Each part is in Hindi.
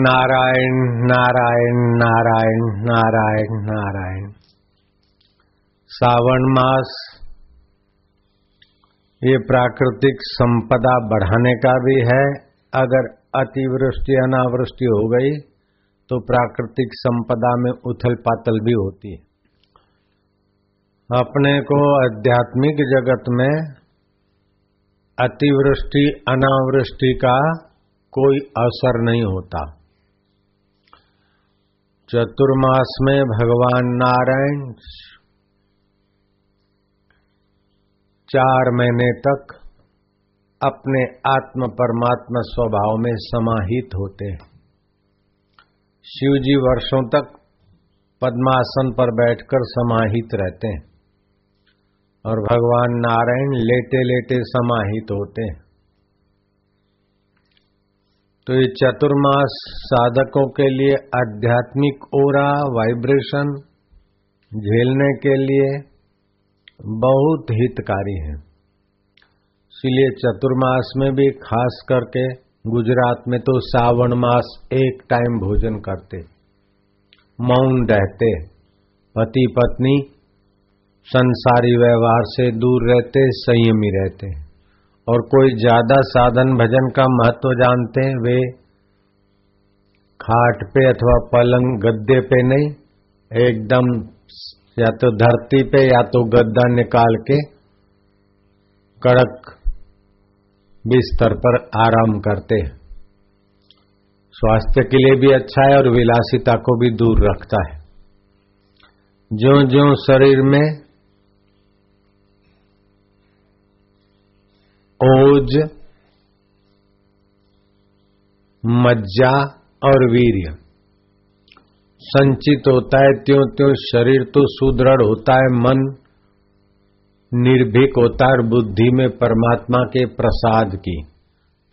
नारायण नारायण नारायण नारायण नारायण। सावन मास, ये प्राकृतिक संपदा बढ़ाने का भी है। अगर अतिवृष्टि, अनावृष्टि हो गई तो प्राकृतिक संपदा में उथल पातल भी होती है। अपने को आध्यात्मिक जगत में अतिवृष्टि, अनावृष्टि का कोई असर नहीं होता। चतुर्मास में भगवान नारायण। चार महीने तक अपने आत्म परमात्मा स्वभाव में समाहित होते हैं। शिव जी वर्षों तक पद्मासन पर बैठकर समाहित रहते हैं और भगवान नारायण लेटे लेटे समाहित होते हैं। तो ये चतुर्मास साधकों के लिए आध्यात्मिक ओरा, वाइब्रेशन, झेलने के लिए बहुत हितकारी है। इसलिए चतुर्मास में भी खास करके गुजरात में तो सावन मास एक टाइम भोजन करते, मौन रहते पति पत्नी संसारी व्यवहार से दूर रहते, संयमी रहते हैं। और कोई ज़्यादा साधन भजन का महत्व जानते हैं वे खाट पे अथवा पलंग गद्दे पे नहीं, एकदम या तो धरती पे या तो गद्दा निकाल के कड़क बिस्तर पर आराम करते हैं। स्वास्थ्य के लिए भी अच्छा है और विलासिता को भी दूर रखता है। जो जो शरीर में ओज, मज्जा और वीर्य। संचित होता है त्यों त्यों शरीर तो सुदृढ़ होता है मन, निर्भीक होता है बुद्धि में परमात्मा के प्रसाद की,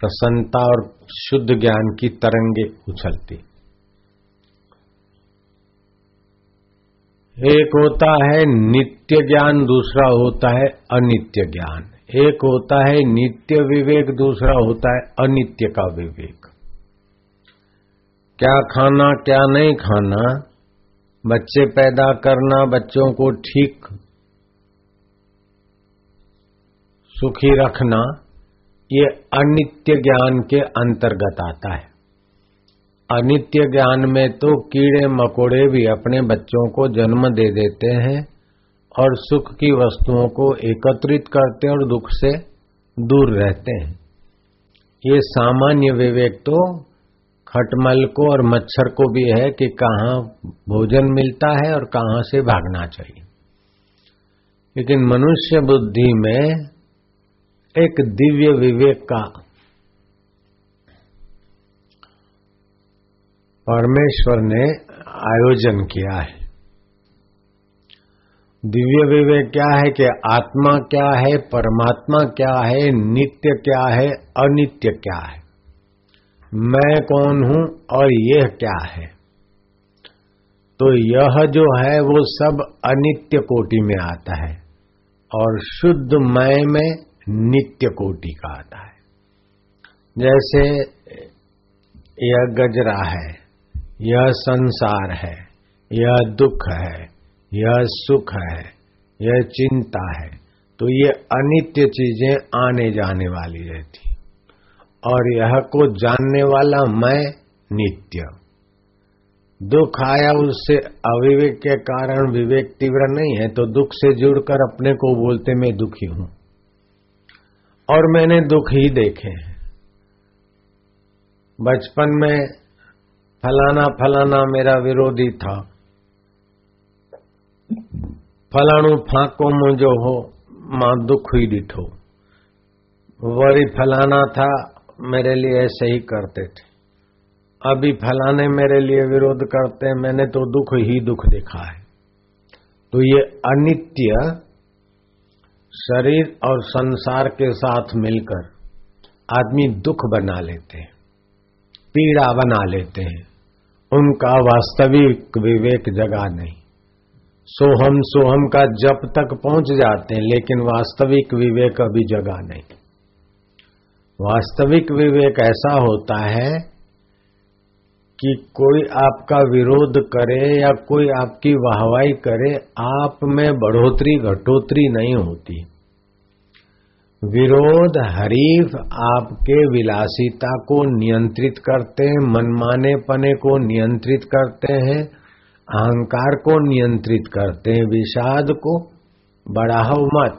प्रसन्नता और शुद्ध ज्ञान की तरंगे उछलती। एक होता है नित्य ज्ञान, दूसरा होता है अनित्य ज्ञान। एक होता है नित्य विवेक, दूसरा होता है अनित्य का विवेक। क्या खाना, क्या नहीं खाना, बच्चे पैदा करना, बच्चों को ठीक, सुखी रखना, ये अनित्य ज्ञान के अंतर्गत आता है। अनित्य ज्ञान में तो कीड़े मकोड़े भी अपने बच्चों को जन्म दे देते हैं। और सुख की वस्तुओं को एकत्रित करते हैं और दुख से दूर रहते हैं। ये सामान्य विवेक तो खटमल को और मच्छर को भी है कि कहाँ भोजन मिलता है और कहाँ से भागना चाहिए। लेकिन मनुष्य बुद्धि में एक दिव्य विवेक का परमेश्वर ने आयोजन किया है। दिव्य विवेक क्या है कि आत्मा क्या है, परमात्मा क्या है, नित्य क्या है, अनित्य क्या है? मैं कौन हूँ और यह क्या है? तो यह जो है वो सब अनित्य कोटि में आता है और शुद्ध मय में नित्य कोटि का आता है। जैसे यह गजरा है, यह संसार है, यह दुख है यह सुख है, यह चिंता है तो ये अनित्य चीज़ें आने जाने वाली रहती। और यह को जानने वाला मैं नित्य। दुख आया उससे अविवेक के कारण विवेक तीव्र नहीं है तो दुख से जुड़कर अपने को बोलते मैं दुखी हूँ। और मैंने दुख ही देखे हैं। बचपन में फलाना फलाना मेरा विरोधी था फलाणु फाको मुंहिंजो हो, माँ दुख ही ॾिठो। वरी फलाना था मेरे लिए ऐसे ही करते थे। अभी फलाने मेरे लिए विरोध करते हैं मैंने तो दुख ही दुख देखा है। तो ये अनित्य शरीर और संसार के साथ मिलकर आदमी दुख बना लेते हैं, पीड़ा बना लेते हैं। उनका वास्तविक विवेक जगा नहीं। सोहम सोहम का जप तक पहुँच जाते हैं, लेकिन वास्तविक विवेक अभी जगा नहीं। वास्तविक विवेक ऐसा होता है कि कोई आपका विरोध करे या कोई आपकी वाहवाही करे, आप में बढ़ोतरी, घटोतरी नहीं होती। विरोध, हरीफ आपके विलासिता को नियंत्रित करते हैं मनमाने पने को नियंत्रित करते हैं अहंकार को नियंत्रित करते हैं, विषाद को बढ़ाओ मत।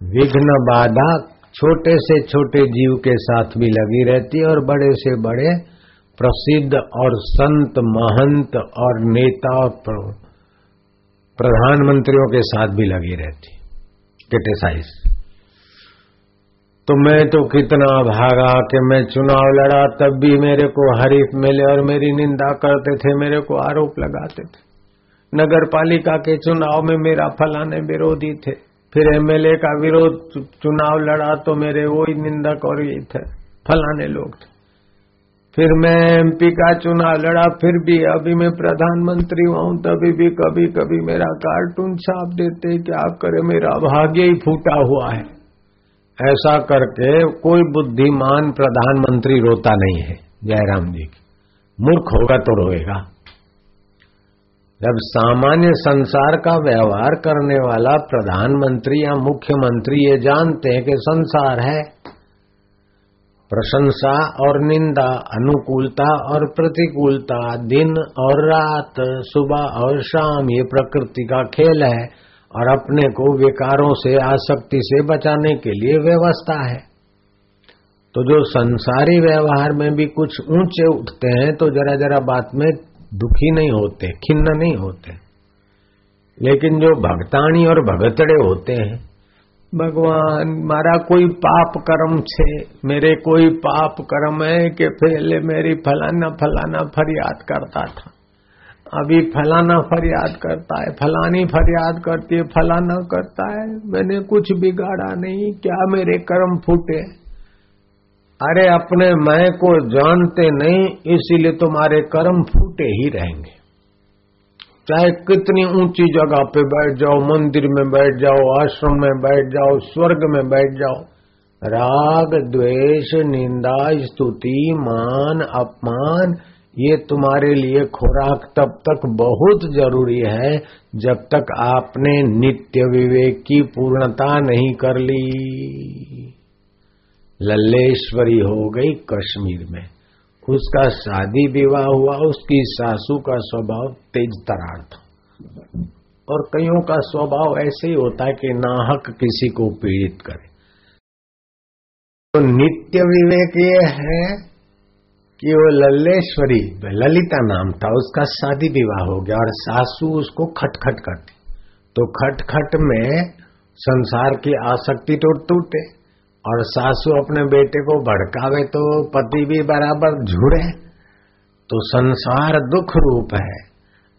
विघ्न बाधा छोटे से छोटे जीव के साथ भी लगी रहती है और बड़े से बड़े प्रसिद्ध और संत, महंत और नेता और प्रधानमंत्रियों के साथ भी लगी रहती क्रिटिसाइज तो मैं तो कितना भागा कि मैं चुनाव लड़ा, तब भी मेरे को हरीफ मिले और मेरी निंदा करते थे, मेरे को आरोप लगाते थे। नगर पालिका के चुनाव में मेरा फलाने विरोधी थे। फिर एमएलए का विरोध, चुनाव लड़ा तो मेरे वो ही निंदक और ये थे, फलाने लोग थे। फिर मैं एमपी का चुनाव लड़ा, फिर भी अभी मैं प्रधानमंत्री हूँ, तभी भी कभी कभी मेरा कार्टून छाप देते, क्या करे, मेरा भाग्य ही फूटा हुआ है। ऐसा करके कोई बुद्धिमान प्रधानमंत्री रोता नहीं है, जयराम जी की। मूर्ख होगा तो रोएगा। जब सामान्य संसार का व्यवहार करने वाला प्रधानमंत्री या मुख्यमंत्री ये जानते हैं कि संसार है, प्रशंसा और निंदा, अनुकूलता और प्रतिकूलता, दिन और रात, सुबह और शाम, ये प्रकृति का खेल है और अपने को विकारों से, आसक्ति से बचाने के लिए व्यवस्था है। तो जो संसारी व्यवहार में भी कुछ ऊँचे उठते हैं तो जरा जरा बात में दुखी नहीं होते, खिन्न नहीं होते। लेकिन जो भगतानी और भगतड़े होते हैं, भगवान, मारा कोई पाप कर्म छे, मेरे कोई पाप कर्म है कि पहले मेरी फलाना फलाना फरियाद करता था। अभी फलाना फरियाद करता है, फलानी फरियाद करती है, फलाना करता है। मैंने कुछ बिगाड़ा नहीं, क्या मेरे कर्म फूटे? अरे अपने मैं को जानते नहीं, इसीलिए तुम्हारे कर्म फूटे ही रहेंगे। चाहे कितनी ऊँची जगह पे बैठ जाओ, मंदिर में बैठ जाओ, आश्रम में बैठ जाओ, स्वर्ग में बैठ जाओ, राग, द्वेष, निंदा, स्तुति, मान, अपमान ये तुम्हारे लिए खुराक तब तक बहुत ज़रूरी है जब तक आपने नित्य विवेक की पूर्णता नहीं कर ली। लल्लेश्वरी हो गई कश्मीर में। उसका शादी विवाह हुआ, उसकी सासू का स्वभाव तेज तरार था। और कईयों का स्वभाव ऐसे ही होता है कि नाहक किसी को पीड़ित करे। तो नित्य विवेक ये है कि वो लल्लेश्वरी, ललिता नाम था, उसका शादी विवाह हो गया और सासू उसको खटखट करती। तो खटखट में संसार की आसक्ति तो टूटे और सासू अपने बेटे को भड़कावे तो पति भी बराबर झुड़े तो संसार दुख रूप है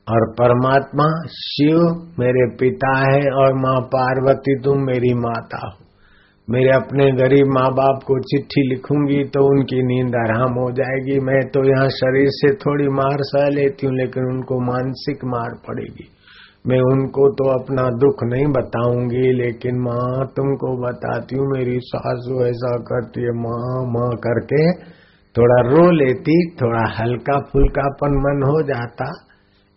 और परमात्मा, शिव मेरे पिता है और माँ पार्वती, तुम मेरी माता हो। मेरे अपने गरीब माँ बाप को चिट्ठी लिखूँगी तो उनकी नींद आराम हो जाएगी। मैं तो यहाँ शरीर से थोड़ी मार सह लेती हूँ, लेकिन उनको मानसिक मार पड़ेगी। मैं उनको तो अपना दुख नहीं बताऊँगी, लेकिन माँ तुमको बताती हूँ, मेरी सासू ऐसा करती है, माँ माँ करके। थोड़ा रो लेती, थोड़ा हल्का फुल्कापन मन हो जाता।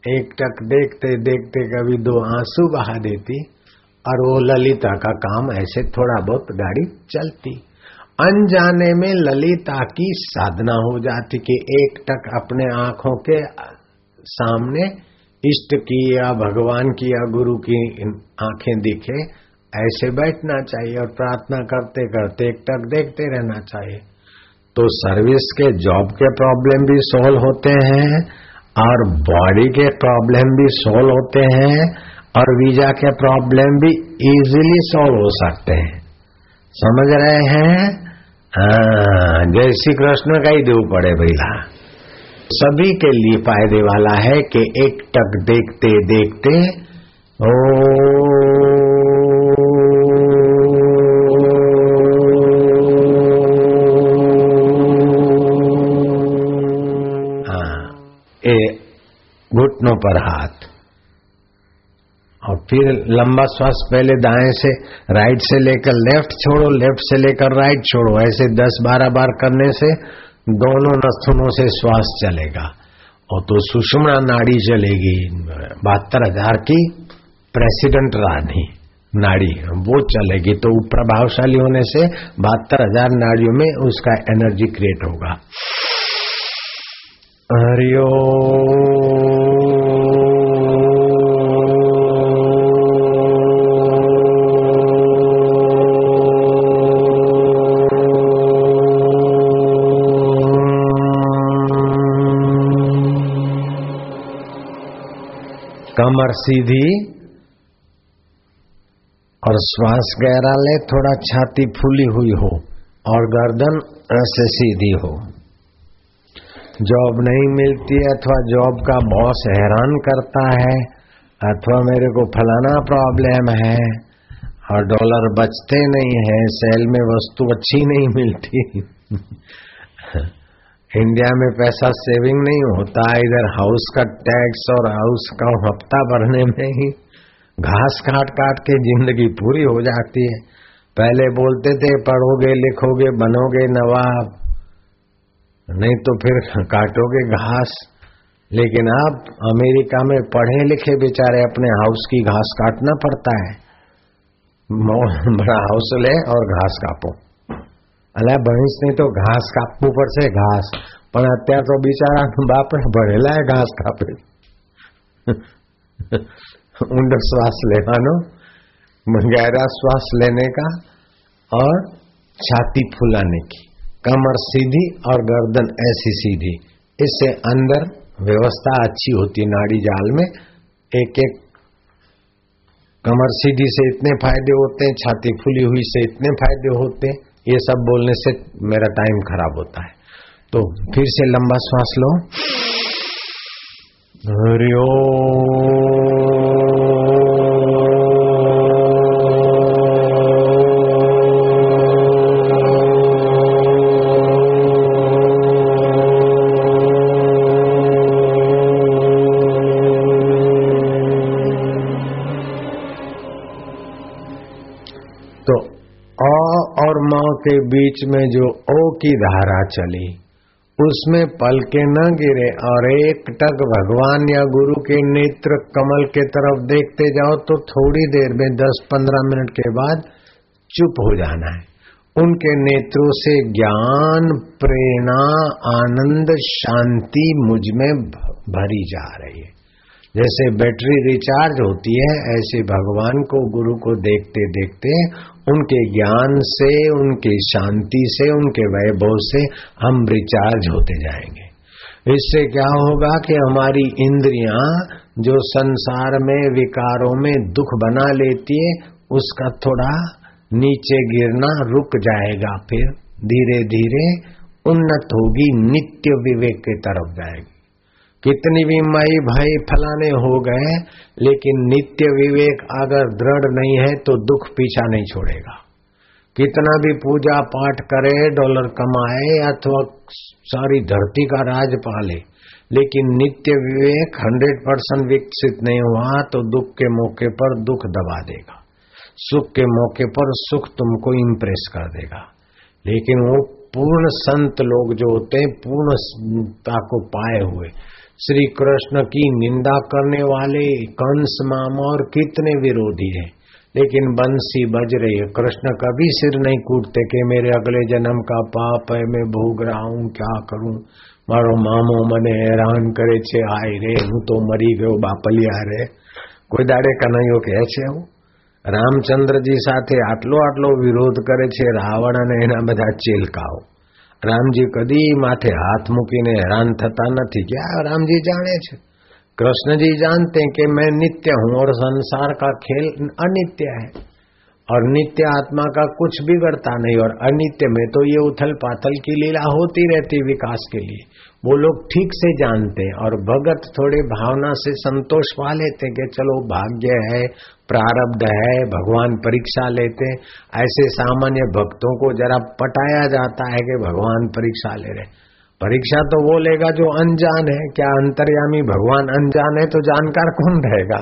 एक टक देखते देखते कभी दो आँसू बहा देती। और वो ललिता का काम ऐसे थोड़ा बहुत गाड़ी चलती। अनजाने में ललिता की साधना हो जाती कि एक टक अपने आँखों के सामने इष्ट की या भगवान की या गुरु की आँखें दिखे, ऐसे बैठना चाहिए और प्रार्थना करते करते एक टक देखते रहना चाहिए। तो सर्विस के, जॉब के प्रॉब्लम भी सोल्व होते हैं और बॉडी के प्रॉब्लम भी सोल्व होते हैं। और वीज़ा के प्रॉब्लम भी इजीली सॉल्व हो सकते हैं। समझ रहे हैं? जय श्री कृष्ण का ही देव पड़े भैया। सभी के लिए फ़ायदे वाला है कि एक टक देखते देखते, ओ घुटनों पर हाथ। फिर लंबा श्वास पहले दाएँ से राइट से लेकर लेफ़्ट छोड़ो लेफ़्ट से लेकर राइट छोड़ो। ऐसे दस बारह बार करने से दोनों नथुनों से श्वास चलेगा। और तो सुषमणा नाड़ी चलेगी। बहत्तर हज़ार की प्रेसिडेंट रानी नाड़ी, वो चलेगी। तो प्रभावशाली होने से बहत्तर हज़ार नाड़ियों में उसका एनर्जी क्रिएट होगा। हरिओ सीधी और श्वास गहरा ले थोड़ा छाती फूली हुई हो और गर्दन ऐसे सीधी हो। जॉब नहीं मिलती अथवा जॉब का बॉस हैरान करता है अथवा मेरे को फलाना प्रॉब्लम है और डॉलर बचते नहीं है, सेल में वस्तु अच्छी नहीं मिलती। इंडिया में पैसा सेविंग नहीं होता, इधर हाउस का टैक्स और हाउस का हफ़्ता भरने में ही घास काट काट के ज़िंदगी पूरी हो जाती है। पहले बोलते थे, पढ़ोगे, लिखोगे, बनोगे नवाब, नहीं तो फिर काटोगे घास। लेकिन अब अमेरिका में पढ़े लिखे बेचारे अपने हाउस की घास काटना पड़ता है। बड़ा हाउस ले और घास काटो। અલા ભેંસને તો ઘાસ કાપવું પડશે ઘાસ પણ અત્યારે તો બિચારા બાપ ભરેલા ઘાસ કાપે ઊંડો श्वास लेवानो गहरा श्वास लेने का और छाती फुलाने की कमर सीधी और गर्दन ऐसी सीधी इससे अंदर व्यवस्था अच्छी होती नाड़ी जाल में एक एक कमर सीधी से इतने फायदे होते हैं छाती फुली हुई से इतने फायदे होते हैं ये सब बोलने से मेरा टाइम खराब होता है। तो फिर से लंबा श्वास लो। हरिओ के बीच में जो ओ की धारा चली, उसमें पल के न गिरे और एक टक भगवान या गुरु के नेत्र कमल के तरफ़ देखते जाओ तो थोड़ी देर में दस पंद्रह मिनट के बाद चुप हो जाना है। उनके नेत्रों से ज्ञान, प्रेरणा, आनंद, शांति मुझमें भरी जा रही है। जैसे बैटरी रिचार्ज होती है, ऐसे भगवान को, गुरु को देखते देखते उनके ज्ञान से, उनकी शांति से, उनके वैभव से हम रिचार्ज होते जाएँगे। इससे क्या होगा कि हमारी इंद्रियाँ जो संसार में, विकारों में दुख बना लेती है, उसका थोड़ा नीचे गिरना रुक जाएगा, फिर धीरे धीरे उन्नत होगी, नित्य विवेक की तरफ़ जाएगी। कितनी भी माई भाई फलाने हो गए, लेकिन नित्य विवेक अगर दृढ़ नहीं है तो दुख पीछा नहीं छोड़ेगा। कितना भी पूजा पाठ करे, डॉलर कमाए, अथवा सारी धरती का राज पाले, लेकिन नित्य विवेक हंड्रेड परसेंट विकसित नहीं हुआ तो दुख के मौके पर दुख दबा देगा। सुख के मौके पर सुख तुमको इम्प्रेस कर देगा। लेकिन वो पूर्ण संत लोग जो होते हैं, पूर्णता को पाए हुए श्री कृष्ण की निंदा करने वाले कंस मामा और कितने विरोधी हैं लेकिन बंसी बज रही है कृष्ण कभी सिर नहीं कूटते कि मेरे अगले जन्म का पाप है मैं भोग रहा हूँ क्या करूं મારો મામો મને હેરાન કરે છે આય રે હું તો મરી ગયો બાપલિયા રે કોઈ દાડે કનૈયો કહે છે એવું રામચંદ્રજી સાથે આટલો આટલો વિરોધ કરે છે રાવણ અને એના બધા ચેલકાઓ રામજી કદી માથે હાથ મૂકીને હેરાન થતા નથી કે આ રામજી જાણે છે कृष्ण जी जानते हैं कि मैं नित्य हूं और संसार का खेल अनित्य है और नित्य आत्मा का कुछ भी बिगड़ता नहीं, और अनित्य में तो ये उथल पाथल की लीला होती रहती विकास के लिए। वो लोग ठीक से जानते हैं, और भगत थोड़े भावना से संतोष पा लेते कि चलो भाग्य है, प्रारब्ध है, भगवान परीक्षा लेते ऐसे सामान्य भक्तों को जरा पटाया जाता है कि भगवान परीक्षा ले रहे परीक्षा तो वो लेगा जो अनजान है। क्या अंतर्यामी भगवान अनजान है तो जानकार कौन रहेगा?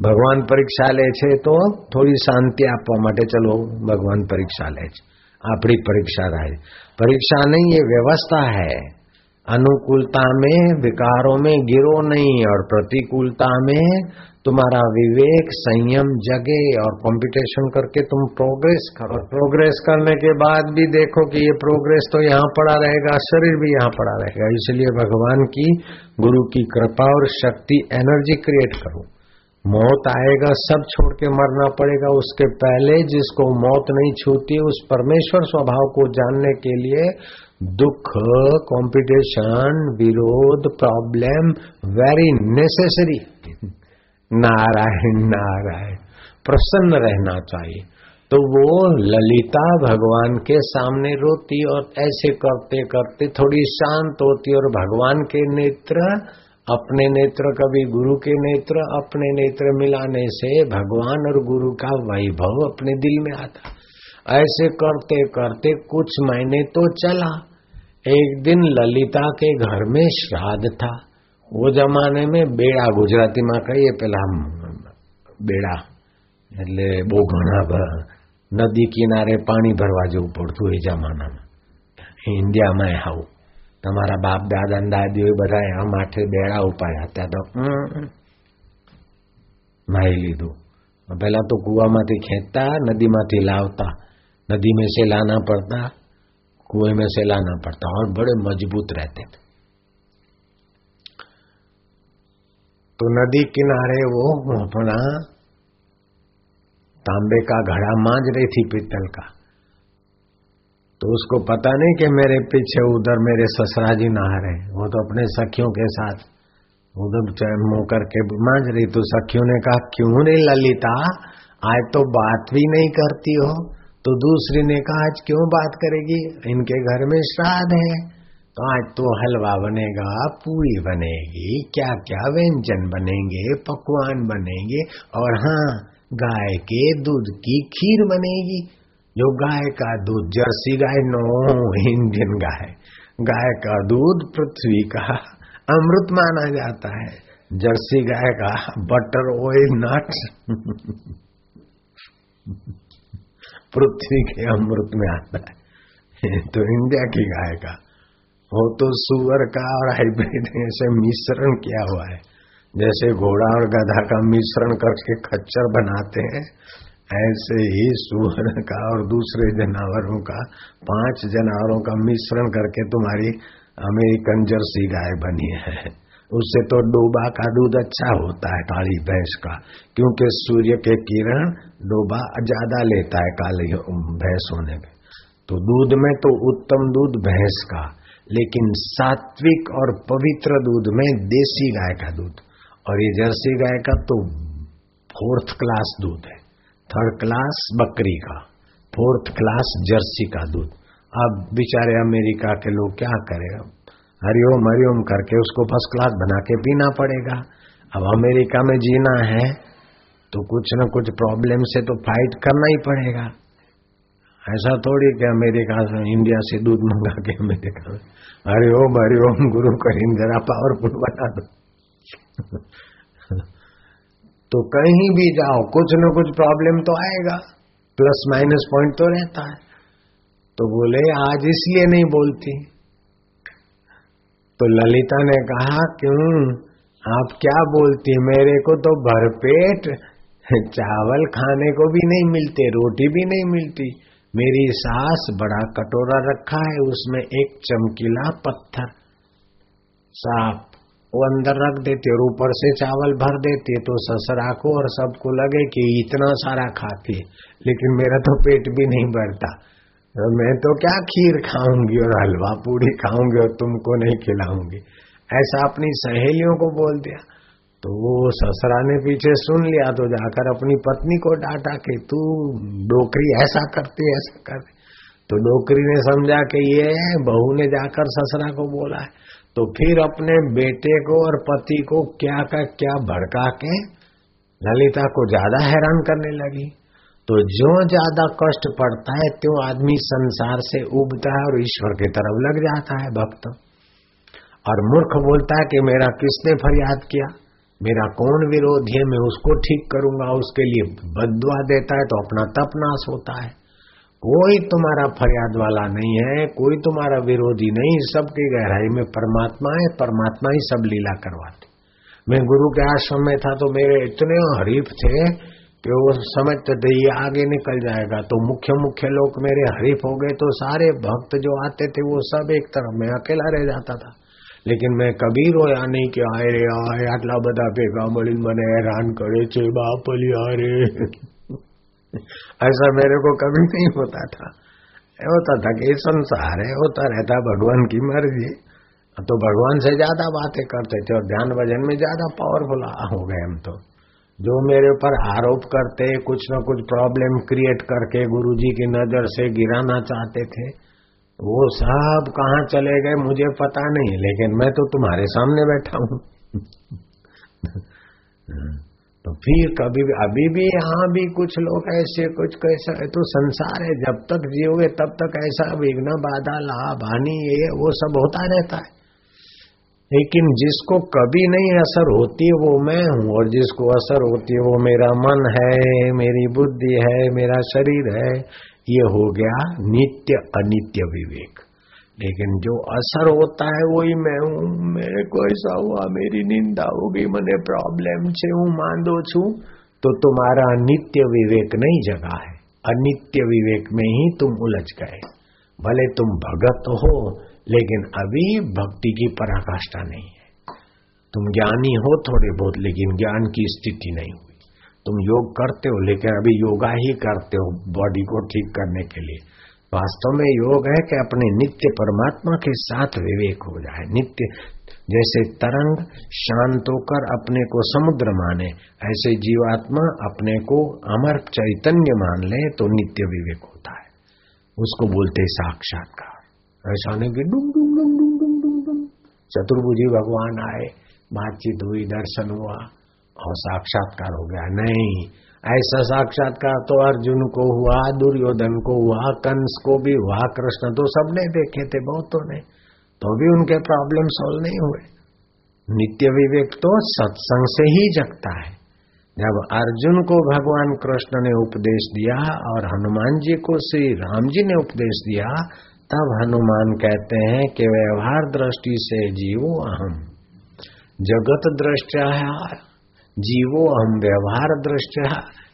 भगवान परीक्षा ले छे तो थोड़ी शांति આપવા માટે ચલો ભગવાન પરીક્ષા લે છે આપણી પરીક્ષા રહે પરીક્ષા નહીં ये व्यवस्था है अनुकूलता में विकारों में गिरो नहीं और प्रतिकूलता में तुम्हारा विवेक संयम जगे और कंपटीशन करके तुम प्रोग्रेस करो प्रोग्रेस करने के बाद भी देखो कि ये प्रोग्रेस तो यहाँ पड़ा रहेगा शरीर भी यहाँ पड़ा रहेगा इसलिए भगवान की गुरु की कृपा और शक्ति एनर्जी क्रिएट करो मौत आएगा, सब छोड़ के मरना पड़ेगा। उसके पहले जिसको मौत नहीं छूती, उस परमेश्वर स्वभाव को जानने के लिए दुख कंपटीशन विरोध problem very necessary Narayan Narayan, प्रसन्न रहना चाहिए। तो वो ललिता भगवान के सामने रोती और ऐसे करते करते थोड़ी शांत होती और भगवान के नेत्र अपने नेत्र कभी गुरु के नेत्र अपने नेत्र मिलाने से भगवान और गुरु का वैभव अपने दिल में आता ऐसे करते करते कुछ महीने तो चला एक दिन ललिता के घर में श्राद्ध था वो जमाने में બેડા ગુજરાતીમાં કહીએ પેલા બેડા એટલે બહુ ઘણા નદી કિનારે પાણી ભરવા જવું પડતું એ જમાનામાં ઇન્ડિયામાં આવું તમારા બાપ દાદા દાદીઓ બધા આ માથે બેડા ઉપાડ્યા હતા તો નાહી લીધું પહેલા તો કુવામાંથી ખેંચતા નદીમાંથી લાવતા नदी में से लाना पड़ता कुएं में से लाना पड़ता और बड़े मजबूत रहते थे तो नदी किनारे वो अपना तांबे का घड़ा मांझ रही थी पीतल का तो उसको पता नहीं कि मेरे पीछे उधर मेरे ससरा जी नहा रहे वो तो अपने सखियों के साथ उधर मुँह करके मांझ रही। तो सखियों ने कहा, क्यों रे ललिता? आज तो बात भी नहीं करती हो। तो दूसरी ने कहा, आज क्यों बात करेगी? इनके घर में श्राद्ध है। तो आज तो हलवा बनेगा, पूरी बनेगी क्या क्या व्यंजन बनेंगे, पकवान बनेंगे और हाँ गाय के दूध की खीर बनेगी। जो गाय का दूध, जर्सी गाय, नो इंडियन गाय। गाय का दूध पृथ्वी का अमृत माना जाता है। जर्सी गाय का बटर ऑयल नट पृथ्वी के अमृत में आता है। तो इंडिया की गाय का। वो तो सुअर का और हाइब्रिड ऐसे मिश्रण किया हुआ है। जैसे घोड़ा और गधा का मिश्रण करके खच्चर बनाते हैं ऐसे ही सुअर का और दूसरे जानवरों का, पाँच जानवरों का मिश्रण करके तुम्हारी अमेरिकन जर्सी गाय बनी है। उससे तो डोबा का दूध अच्छा होता है काली भैंस का, क्योंकि सूर्य के किरण डोबा ज़्यादा लेता है काली भैंस होने में। तो दूध में तो उत्तम दूध भैंस का, लेकिन सात्विक और पवित्र दूध में देसी गाय का दूध। और ये जर्सी गाय का तो फोर्थ क्लास दूध है। थर्ड क्लास बकरी का फोर्थ क्लास जर्सी का दूध। अब बेचारे अमेरिका के लोग क्या करेगा हरिओम हरिओम करके उसको फ़र्स्ट क्लास बना के पीना पड़ेगा। अब अमेरिका में जीना है तो कुछ न कुछ प्रॉब्लम से तो फाइट करना ही पड़ेगा। ऐसा थोड़ी कि अमेरिका से इंडिया से दूध मंगा के अमेरिका में। हरिओम हरिओम गुरु करीम जरा पावरफुल बना दो। तो कहीं भी जाओ, कुछ न कुछ प्रॉब्लम तो आएगा। प्लस माइनस पॉइंट तो रहता है। तो बोले, आज इसलिए नहीं बोलती। तो ललिता ने कहा, क्यों? आप क्या बोलती? मेरे को तो भरपेट चावल खाने को भी नहीं मिलते, रोटी भी नहीं मिलती। मेरी सास बड़ा कटोरा रखा है, उसमें एक चमकीला पत्थर। साफ़ वो अंदर रख देते और ऊपर से चावल भर देते तो ससरा को और सबको लगे कि इतना सारा खाती है लेकिन मेरा तो पेट भी नहीं भरता। तो मैं तो क्या खीर खाऊँगी और हलवा पूरी खाऊँगी और तुमको नहीं खिलाऊँगी? ऐसा अपनी सहेलियों को बोल दिया। तो वो ससरा ने पीछे सुन लिया तो जाकर अपनी पत्नी को डांटा कि तू डोकरी ऐसा करती ऐसा करती। तो डोकरी ने समझा कि ये बहू ने जाकर ससरा को बोला है। तो फिर अपने बेटे को और पति को क्या का क्या भड़का के ललिता को ज़्यादा हैरान करने लगी। तो जो ज़्यादा कष्ट पड़ता है, त्यो आदमी संसार से उबता है और ईश्वर की तरफ़ लग जाता है भक्त। और मूर्ख बोलता है कि मेरा किसने फरियाद किया? मेरा कौन विरोधी है? मैं उसको ठीक करूँगा, उसके लिए बदुआ देता है तो अपना तप नाश होता है। कोई तुम्हारा फरियाद वाला नहीं है कोई तुम्हारा विरोधी नहीं सबकी गहराई में परमात्मा है परमात्मा ही सब लीला करवाते मैं गुरु के आश्रम में था तो मेरे इतने हरीफ थे कि वो समझते थे ये आगे निकल जाएगा तो मुख्य मुख्य लोग मेरे हरीफ हो गए तो सारे भक्त जो आते थे वो सब एक तरफ में अकेला रह जाता था लेकिन मैं कभी रोया नहीं कि आए रे आए आटला બધા ભેગા મળીને મને હેરાન કરે છે બાપલી અરે ऐसा मेरे को कभी नहीं होता था। होता था कि संसार है, होता रहता भगवान की मर्ज़ी। तो भगवान से ज़्यादा बातें करते थे और ध्यान भजन में ज़्यादा पावरफुल हो गए हम तो। जो मेरे ऊपर आरोप करते, कुछ न कुछ प्रॉब्लम क्रिएट करके गुरुजी की नज़र से गिराना चाहते थे, वो सब कहाँ चले गए मुझे पता नहीं, लेकिन मैं तो तुम्हारे सामने बैठा हूँ। तो फिर कभी भी, अभी भी यहाँ भी कुछ लोग ऐसे कुछ कैसा है तो संसार है, जब तक जियोगे तब तक ऐसा विघ्न, बाधा, लाभ, हानि, ये, वो सब होता रहता है। लेकिन जिसको कभी नहीं असर होती वो मैं हूँ, और जिसको असर होती है वो मेरा मन है, मेरी बुद्धि है, मेरा शरीर है, ये हो गया नित्य अनित्य विवेक। लेकिन जो असर होता है वही मैं हूँ। मेरे को ऐसा हुआ, मेरी निंदा होगी मैंने प्रॉब्लम छे हूँ, मांदो छू। तो तुम्हारा नित्य विवेक नहीं जगा है। अनित्य विवेक में ही तुम उलझ गए। भले तुम भगत हो, लेकिन अभी भक्ति की पराकाष्ठा नहीं है। तुम ज्ञानी हो थोड़े बहुत, लेकिन ज्ञान की स्थिति नहीं हुई। तुम योग करते हो, लेकिन अभी योगा ही करते हो बॉडी को ठीक करने के लिए। वास्तव में योग है कि अपने नित्य परमात्मा के साथ विवेक हो जाए। नित्य, जैसे तरंग शांत होकर अपने को समुद्र माने, ऐसे जीवात्मा अपने को अमर चैतन्य मान ले तो नित्य विवेक होता है। उसको बोलते साक्षात्कार। ऐसा नहीं कि डुम डुम डुम डुम डुम डुम डुम चतुर्भुजी भगवान आए, बातचीत हुई, दर्शन हुआ, और साक्षात्कार हो गया। नहीं ऐसा साक्षात्कार तो अर्जुन को हुआ, दुर्योधन को हुआ, कंस को भी हुआ, कृष्ण तो सबने देखे थे, बहुतों ने। तो भी उनके प्रॉब्लम सोल्व नहीं हुए। नित्य विवेक तो सत्संग से ही जगता है। जब अर्जुन को भगवान कृष्ण ने उपदेश दिया और हनुमान जी को श्री राम जी ने उपदेश दिया, तब हनुमान कहते हैं कि व्यवहार दृष्टि से जीव अहम। जगत दृष्टिया जीवो हम व्यवहार दृष्टि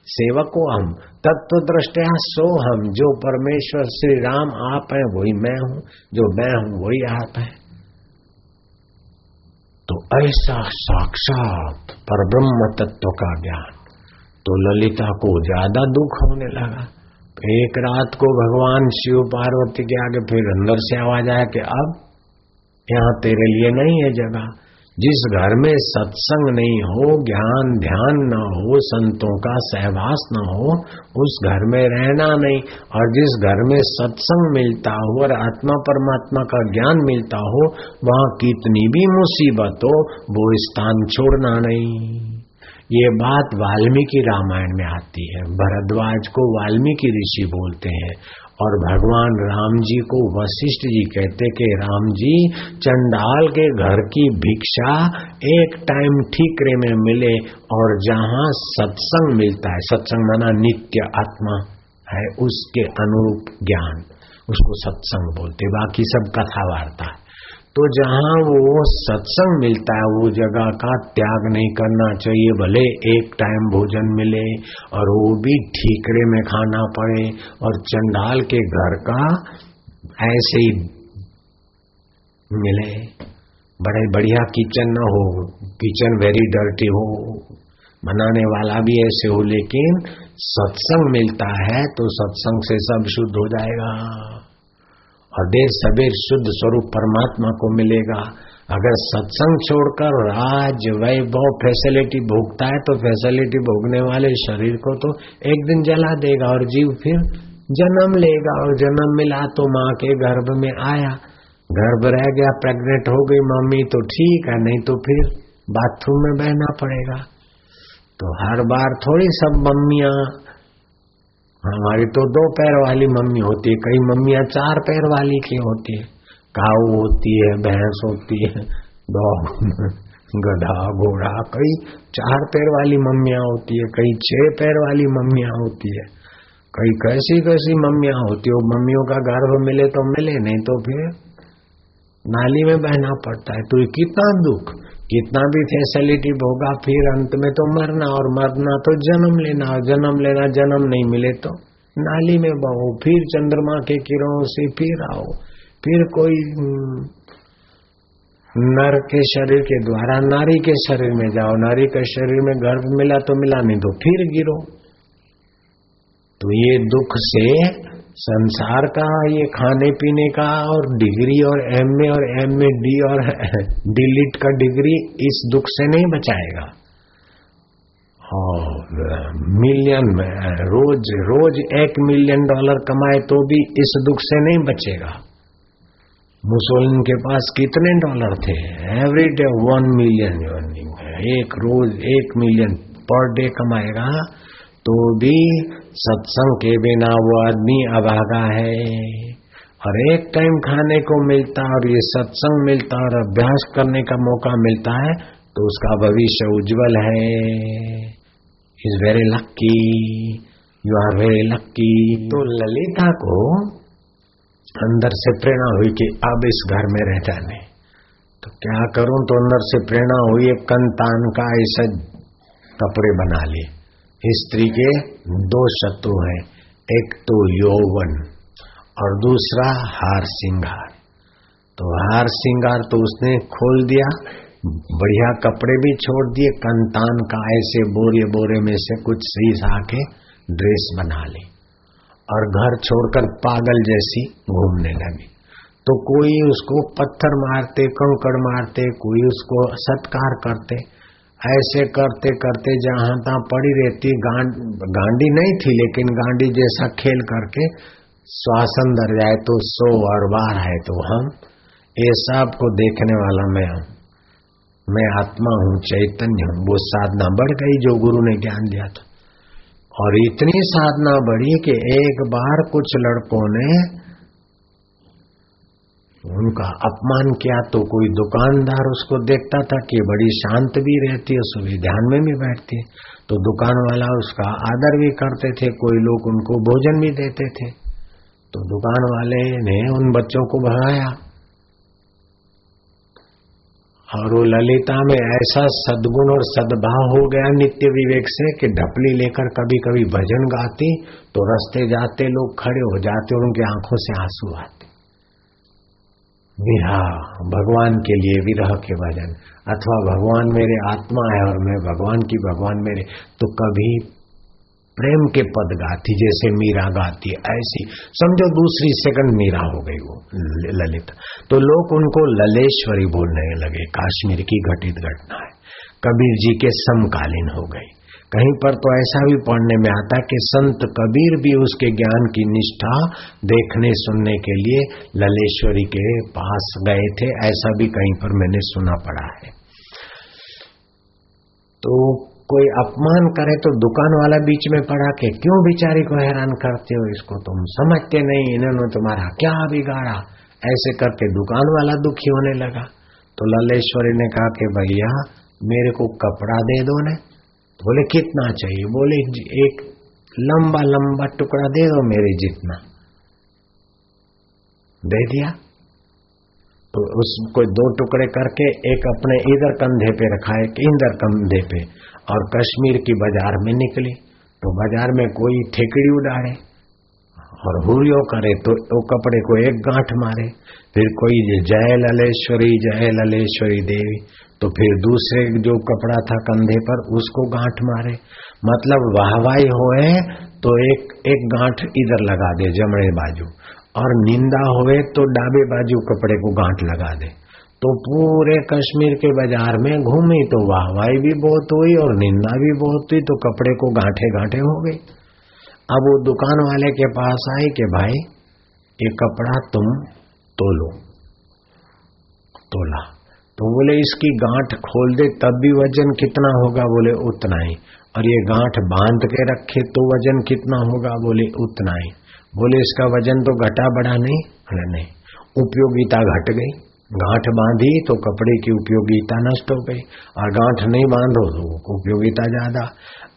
सेवको हम तत्व दृष्टिया सो हम जो परमेश्वर श्री राम आप है, वही मैं हूँ, जो मैं हूँ, वही आप है। तो ऐसा साक्षात पर ब्रह्म तत्व का ज्ञान तो ललिता को ज़्यादा दुख होने लगा। एक रात को भगवान शिव पार्वती के आगे फिर अंदर से आवाज़ आया कि अब यहाँ तेरे लिए नहीं है जगह। जिस घर में सत्संग नहीं हो, ज्ञान ध्यान न हो, संतों का सहवास न हो, उस घर में रहना नहीं। और जिस घर में सत्संग मिलता हो और आत्मा परमात्मा का ज्ञान मिलता हो, वहाँ कितनी भी मुसीबत हो वो स्थान छोड़ना नहीं। ये बात वाल्मीकि रामायण में आती है। भरद्वाज को वाल्मीकि ऋषि बोलते हैं। और भगवान राम जी को वशिष्ठ जी कहते कि राम जी, चंडाल के घर की भिक्षा एक टाइम ठीकरे में मिले और जहाँ सत्संग मिलता है, सत्संग माना नित्य आत्मा है, उसके अनुरूप ज्ञान, उसको सत्संग बोलते बाकी सब कथा वार्ता है तो जहाँ वो सत्संग मिलता है, वो जगह का त्याग नहीं करना चाहिए, भले एक टाइम भोजन मिले और वो भी ठीकरे में खाना पड़े और चंडाल के घर का ऐसे ही मिले। बड़े बढ़िया किचन न हो, किचन वेरी डर्टी हो, बनाने वाला भी ऐसे हो, लेकिन सत्संग मिलता है तो सत्संग से सब शुद्ध हो जाएगा। और देर सबेर शुद्ध स्वरूप परमात्मा को मिलेगा। अगर सत्संग छोड़कर राज वैभव फैसिलिटी भोगता है तो फैसिलिटी भोगने वाले शरीर को तो एक दिन जला देगा और जीव फिर जन्म लेगा और जन्म मिला तो माँ के गर्भ में आया। गर्भ रह गया प्रेग्नेंट हो गई, मम्मी तो ठीक है, नहीं तो फिर बाथरूम में बहना पड़ेगा। तो हर बार थोड़ी सब मम्मिया हमारी तो दो पैर वाली मम्मी होती है, कई मम्मियाँ चार पैर वाली की होती है। काऊ होती है, भैंस होती है डॉग गधा, घोड़ा, कई चार पैर वाली मम्मियाँ होती है, कई छह पैर वाली मम्मियाँ होती है। कई कैसी कैसी मम्मियाँ होती हो मम्मियों का गर्भ मिले तो मिले, नहीं तो फिर नाली में बहना पड़ता है। तो ये कितना दुख कितना भी फैसिलिटी होगा, फिर अंत में तो मरना और मरना तो जन्म लेना जन्म लेना, जन्म नहीं मिले तो। नाली में बहो, फिर चंद्रमा के किरणों से फिर आओ। फिर कोई नर के शरीर के द्वारा, नारी के शरीर में जाओ। नारी के शरीर में गर्भ मिला तो मिला नहीं तो फिर गिरो। तो ये दुख से संसार का ये खाने पीने का और डिग्री और एम ए और एम ए डी और डिलीट का डिग्री इस दुख से नहीं बचाएगा। और मिलियन में रोज रोज एक मिलियन डॉलर कमाए तो भी इस दुख से नहीं बचेगा। मुसोलिन के पास कितने डॉलर थे? Every day one million earning है। एक रोज एक मिलियन पर डे कमाएगा। तो भी सत्संग के बिना वो आदमी अभागा है। और एक टाइम खाने को मिलता और ये सत्संग मिलता और अभ्यास करने का मौका मिलता है तो उसका भविष्य उज्जवल है। Is very lucky you are very lucky तो ललिता को अंदर से प्रेरणा हुई कि अब इस घर में रह जाने। तो क्या करूँ? तो अंदर से प्रेरणा हुई कंतान का ऐसा कपड़े बना लिए। स्त्री के दो शत्रु हैं। एक तो यौवन और दूसरा हार सिंगार तो हार सिंगार तो उसने खोल दिया, बढ़िया कपड़े भी छोड़ दिए, कंतान का ऐसे बोरे बोरे में से कुछ सीस आके ड्रेस बना ली और घर छोड़कर पागल जैसी घूमने लगी। तो कोई उसको पत्थर मारते, कंकड़ मारते, कोई उसको सत्कार करते ऐसे करते करते जहाँ तहां पड़ी रहती, गांडी नहीं थी, लेकिन गांडी जैसा खेल करके श्वास अंदर जाए तो सो और बार है तो हम, ये सबको देखने वाला मैं हूँ। मैं आत्मा हूँ, चैतन्य हूँ। वो साधना बढ़ गई जो गुरु ने ज्ञान दिया था। और इतनी साधना बढ़ी कि एक बार कुछ लड़कों ने उनका अपमान किया तो कोई दुकानदार उसको देखता था कि बड़ी शांत भी रहती है, सुबह ध्यान में भी बैठती तो दुकान वाला उसका आदर भी करते थे, कोई लोग उनको भोजन भी देते थे। तो दुकान वाले ने उन बच्चों को भगाया। और वो ललिता में ऐसा सदगुण और सद्भाव हो गया नित्य विवेक से कि ढपली लेकर कभी कभी भजन गाती तो रस्ते जाते लोग खड़े हो जाते और उनकी आँखों से आँसू आते। विरह, भगवान के लिए विरह के भजन। अथवा भगवान मेरे आत्मा है और मैं भगवान की भगवान मेरे तो कभी प्रेम के पद गाती, जैसे मीरा गाती, ऐसी। समझो दूसरी सेकंड मीरा हो गई वो ललित। तो लोग उनको ललेश्वरी बोलने लगे, काश्मीर की घटित घटना है। कबीर जी के समकालीन हो गई। कहीं पर तो ऐसा भी पढ़ने में आता कि संत कबीर भी उसके ज्ञान की निष्ठा देखने सुनने के लिए ललेश्वरी के पास गए थे, ऐसा भी कहीं पर मैंने सुना पड़ा है। तो कोई अपमान करे तो दुकान वाला बीच में पड़ा के क्यों बिचारी को हैरान करते हो, इसको तुम समझते नहीं, इन्होंने तुम्हारा क्या बिगाड़ा? ऐसे करके दुकान वाला दुखी होने लगा। तो ललेश्वरी ने कहा कि भैया, मेरे को कपड़ा दे दो ने। बोले, कितना चाहिए? बोले, एक लंबा लंबा टुकड़ा दे दो मेरे जितना। दे दिया। तो उसको दो टुकड़े करके एक अपने इधर कंधे पे रखा एक इधर कंधे पे, और कश्मीर की बाज़ार में निकली। तो बाज़ार में कोई ठेकड़ी उड़ाड़े और हुरियो करे तो वो कपड़े को एक गांठ मारे। फिर कोई जय ललेश्वरी जय ललेश्वरी देवी तो फिर दूसरे जो कपड़ा था कंधे पर, उसको गांठ मारे। मतलब वाहवाई होए तो एक एक गांठ इधर लगा दे जमणे बाजू। और निंदा होए तो डाबे बाजू कपड़े को गांठ लगा दे। तो पूरे कश्मीर के बाज़ार में घूमी तो वाहवाही भी बहुत हुई और निंदा भी बहुत हुई तो कपड़े को गांठे गांठे हो गई अब वो दुकान वाले के पास आई कि भाई, ये कपड़ा तुम तोलो। तोला। तो बोले, इसकी गांठ खोल दे, तब भी वज़न कितना होगा? बोले, उतना ही। और ये गांठ बाँध के रखे तो वज़न कितना होगा? बोले, उतना ही। बोले, इसका वज़न तो घटा बढ़ा नहीं? नहीं। उपयोगिता घट गई। गांठ बांधी तो कपड़े की उपयोगिता नष्ट हो गई। और गांठ नहीं बांधो तो उपयोगिता ज़्यादा।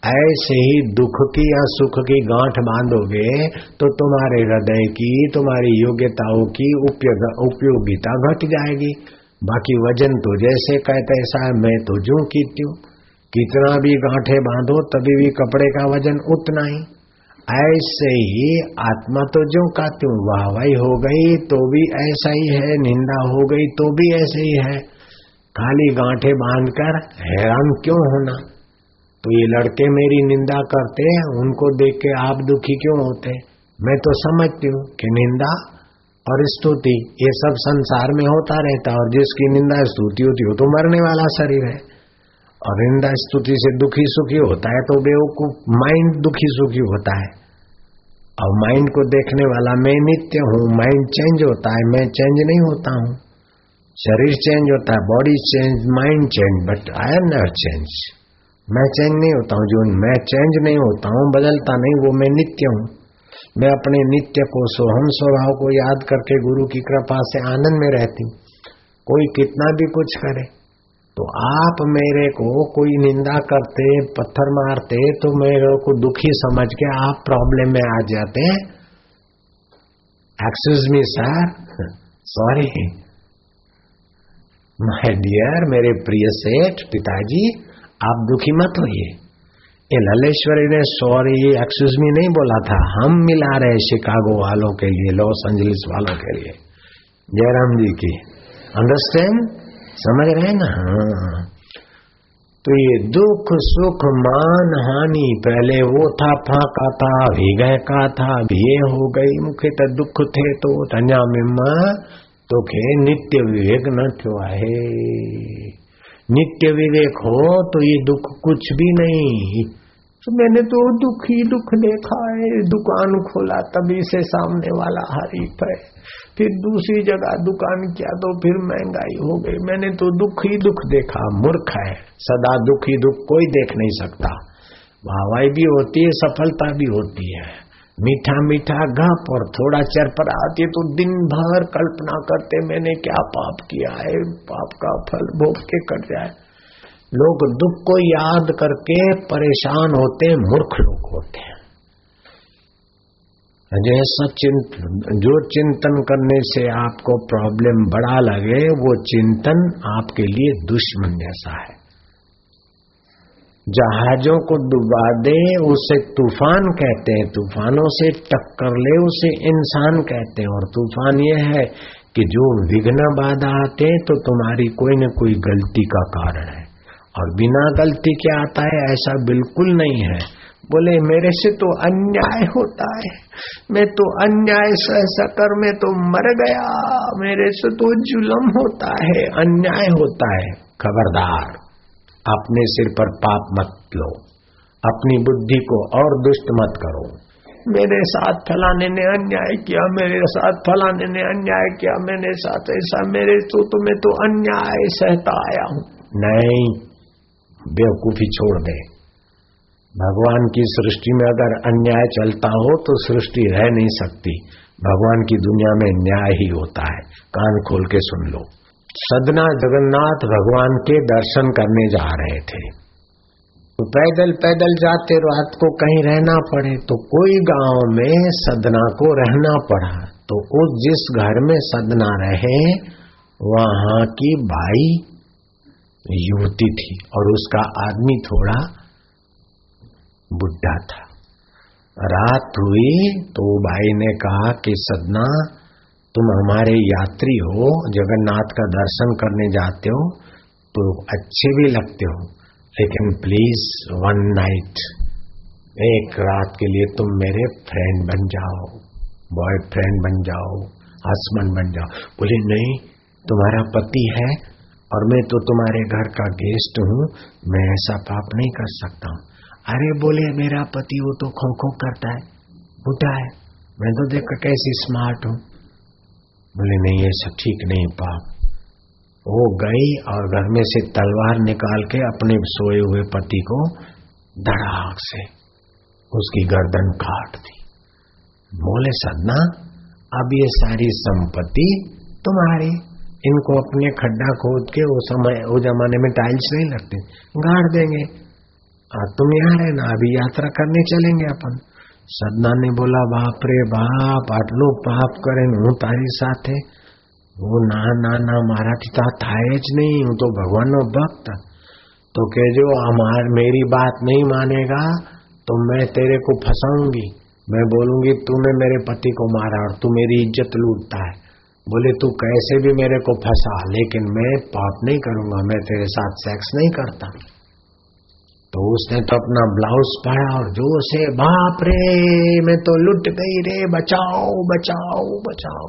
ऐसे ही दुख की या सुख की गांठ बांधोगे तो तुम्हारे हृदय की, तुम्हारी योग्यताओं की उपयोगिता घट जाएगी। बाकी वज़न तो जैसे कहते ऐसा है मैं तो जो की त्यों कितना भी गांठे बांधो, तभी भी कपड़े का वज़न उतना ही। ऐसे ही आत्मा तो जो का त्यों वाहवाई हो गई तो भी ऐसा ही है। निंदा हो गई तो भी ऐसे ही है। खाली गांठे बांधकर हैरान क्यों होना? तो ये लड़के मेरी निंदा करते हैं, उनको देख के आप दुखी क्यों होते? मैं तो समझती हूँ कि निंदा और स्तुति, ये सब संसार में होता रहता और जिसकी निंदा स्तुति होती हो तो मरने वाला शरीर है। और निंदा स्तुति से दुखी सुखी होता है तो बेवकूफ़ माइंड दुखी सुखी होता है। और माइंड को देखने वाला मैं नित्य हूँ, माइंड चेंज होता है, मैं चेंज नहीं होता हूँ। शरीर चेंज होता है, body change, mind change, but I am not change. मैं चेंज नहीं होता हूँ जो मैं चेंज नहीं होता हूँ, बदलता नहीं, वो मैं नित्य हूँ। मैं अपने नित्य को, सोहम स्वभाव को याद करके गुरु की कृपा से आनंद में रहती हूँ। कोई कितना भी कुछ करे तो आप मेरे को कोई निंदा करते, पत्थर मारते तो मेरे को दुखी समझ के आप प्रॉब्लम में आ जाते excuse me sir sorry my dear मेरे प्रिय सेठ, पिताजी आप दुखी मत होइए। ये ललेश्वरी ने, सॉरी एक्सक्यूज मी नहीं बोला था। हम मिला रहे शिकागो वालों के लिए, लॉस एंजलिस वालों के लिए। जयराम जी की। अंडरस्टैंड समझ रहे ना? हाँ। तो ये दुख, सुख, मान, हानि, पहले वो था, फाका था भीगे का था भीए हो गई मुखे तो दुख थे तो तंजा मिम्मा तो नित्य विवेक न थियो है नित्य विवेक हो तो ये दुख कुछ भी नहीं। तो मैंने तो दुख ही दुख देखा है। दुकान खोला, तभी से सामने वाला हरीफ है। फिर दूसरी जगह दुकान किया तो फिर महँगाई हो गई। मैंने तो दुख ही दुख देखा, मूर्ख है। सदा दुख ही दुख कोई देख नहीं सकता। वाहवाई भी होती है, सफलता भी होती है। मीठा मीठा घप और थोड़ा चरपरा आती तो दिन भर कल्पना करते, मैंने क्या पाप किया है? पाप का फल भोग के कट जाए। लोग दुख को याद करके परेशान होते, मूर्ख लोग होते हैं। जैसा चिंतन जो चिंतन करने से आपको प्रॉब्लम बड़ा लगे, वो चिंतन आपके लिए दुश्मन जैसा है। जहाजों को डुबा दे, उसे तूफ़ान कहते हैं। तूफानों से टक्कर ले, उसे इंसान कहते हैं। और तूफ़ान ये है कि जो विघ्न बाधा आते हैं तो तुम्हारी कोई न कोई गलती का कारण है। और बिना गलती के आता है, ऐसा बिल्कुल नहीं है। बोले, मेरे से तो अन्याय होता है। मैं तो अन्याय सह सकर मैं तो मर गया। मेरे से तो जुलम होता है, अन्याय होता है। खबरदार। अपने सिर पर पाप मत लो। अपनी बुद्धि को और दुष्ट मत करो। मेरे साथ फलाने ने अन्याय किया मेरे साथ फलाने ने अन्याय किया मेरे साथ ऐसा मेरे तो तुम्हें तो अन्याय सहता आया हूँ। नहीं बेवकूफ़ी छोड़ दे। भगवान की सृष्टि में अगर अन्याय चलता हो तो सृष्टि रह नहीं सकती। भगवान की दुनिया में न्याय ही होता है। कान खोल के सुन लो। सदना जगन्नाथ भगवान के दर्शन करने जा रहे थे। तो पैदल पैदल जाते, रात को कहीं रहना पड़े तो कोई गाँव में सदना को रहना पड़ा। तो उस जिस घर में सदना रहे, वहाँ की भाई युवती थी और उसका आदमी थोड़ा बुढ़ा था। रात हुई तो भाई ने कहा कि सदना तुम हमारे यात्री हो, जगन्नाथ का दर्शन करने जाते हो तो अच्छे भी लगते हो, लेकिन प्लीज़ वन नाइट एक रात के लिए तुम मेरे फ्रेंड बन जाओ बॉयफ्रेंड बन जाओ हस्बैंड बन जाओ। बोले, नहीं, तुम्हारा पति है और मैं तो तुम्हारे घर का गेस्ट हूँ, मैं ऐसा पाप नहीं कर सकता हूँ। अरे बोले, मेरा पति वो तो खो खो करता है बुढ़ा है, मैं तो देख कैसी स्मार्ट हूँ। बोले नहीं ऐसा ठीक नहीं पाप। वो गई और घर में से तलवार निकाल के अपने सोए हुए पति को धड़ाक से उसकी गर्दन काट दी। बोले सदना अब ये सारी संपत्ति तुम्हारी। इनको अपने खड्डा खोद के वो समय वो जमाने में टाइल्स नहीं लगते गाड़ देंगे। आ, तुम यहाँ रहना अभी यात्रा करने चलेंगे अपन। सदना ने बोला बाप रे बाप आटलो पाप करे हूँ तारी સાથે वो ना ना ना મારાથી તો થાય જ નહીં હું તો ભગવાનનો ભક્ત तो जो हमार मेरी बात नहीं मानेगा तो मैं तेरे को फंसाऊंगी मैं बोलूंगी तूने मेरे पति को मारा और तू मेरी इज्जत लूटता है बोले तू कैसे भी मेरे को फंसा लेकिन मैं पाप नहीं करूंगा मैं तेरे साथ सेक्स नहीं करता तो उसने तो अपना ब्लाउज पाया और जो से बाप रे मैं तो लुट गई रे, बचाओ बचाओ बचाओ।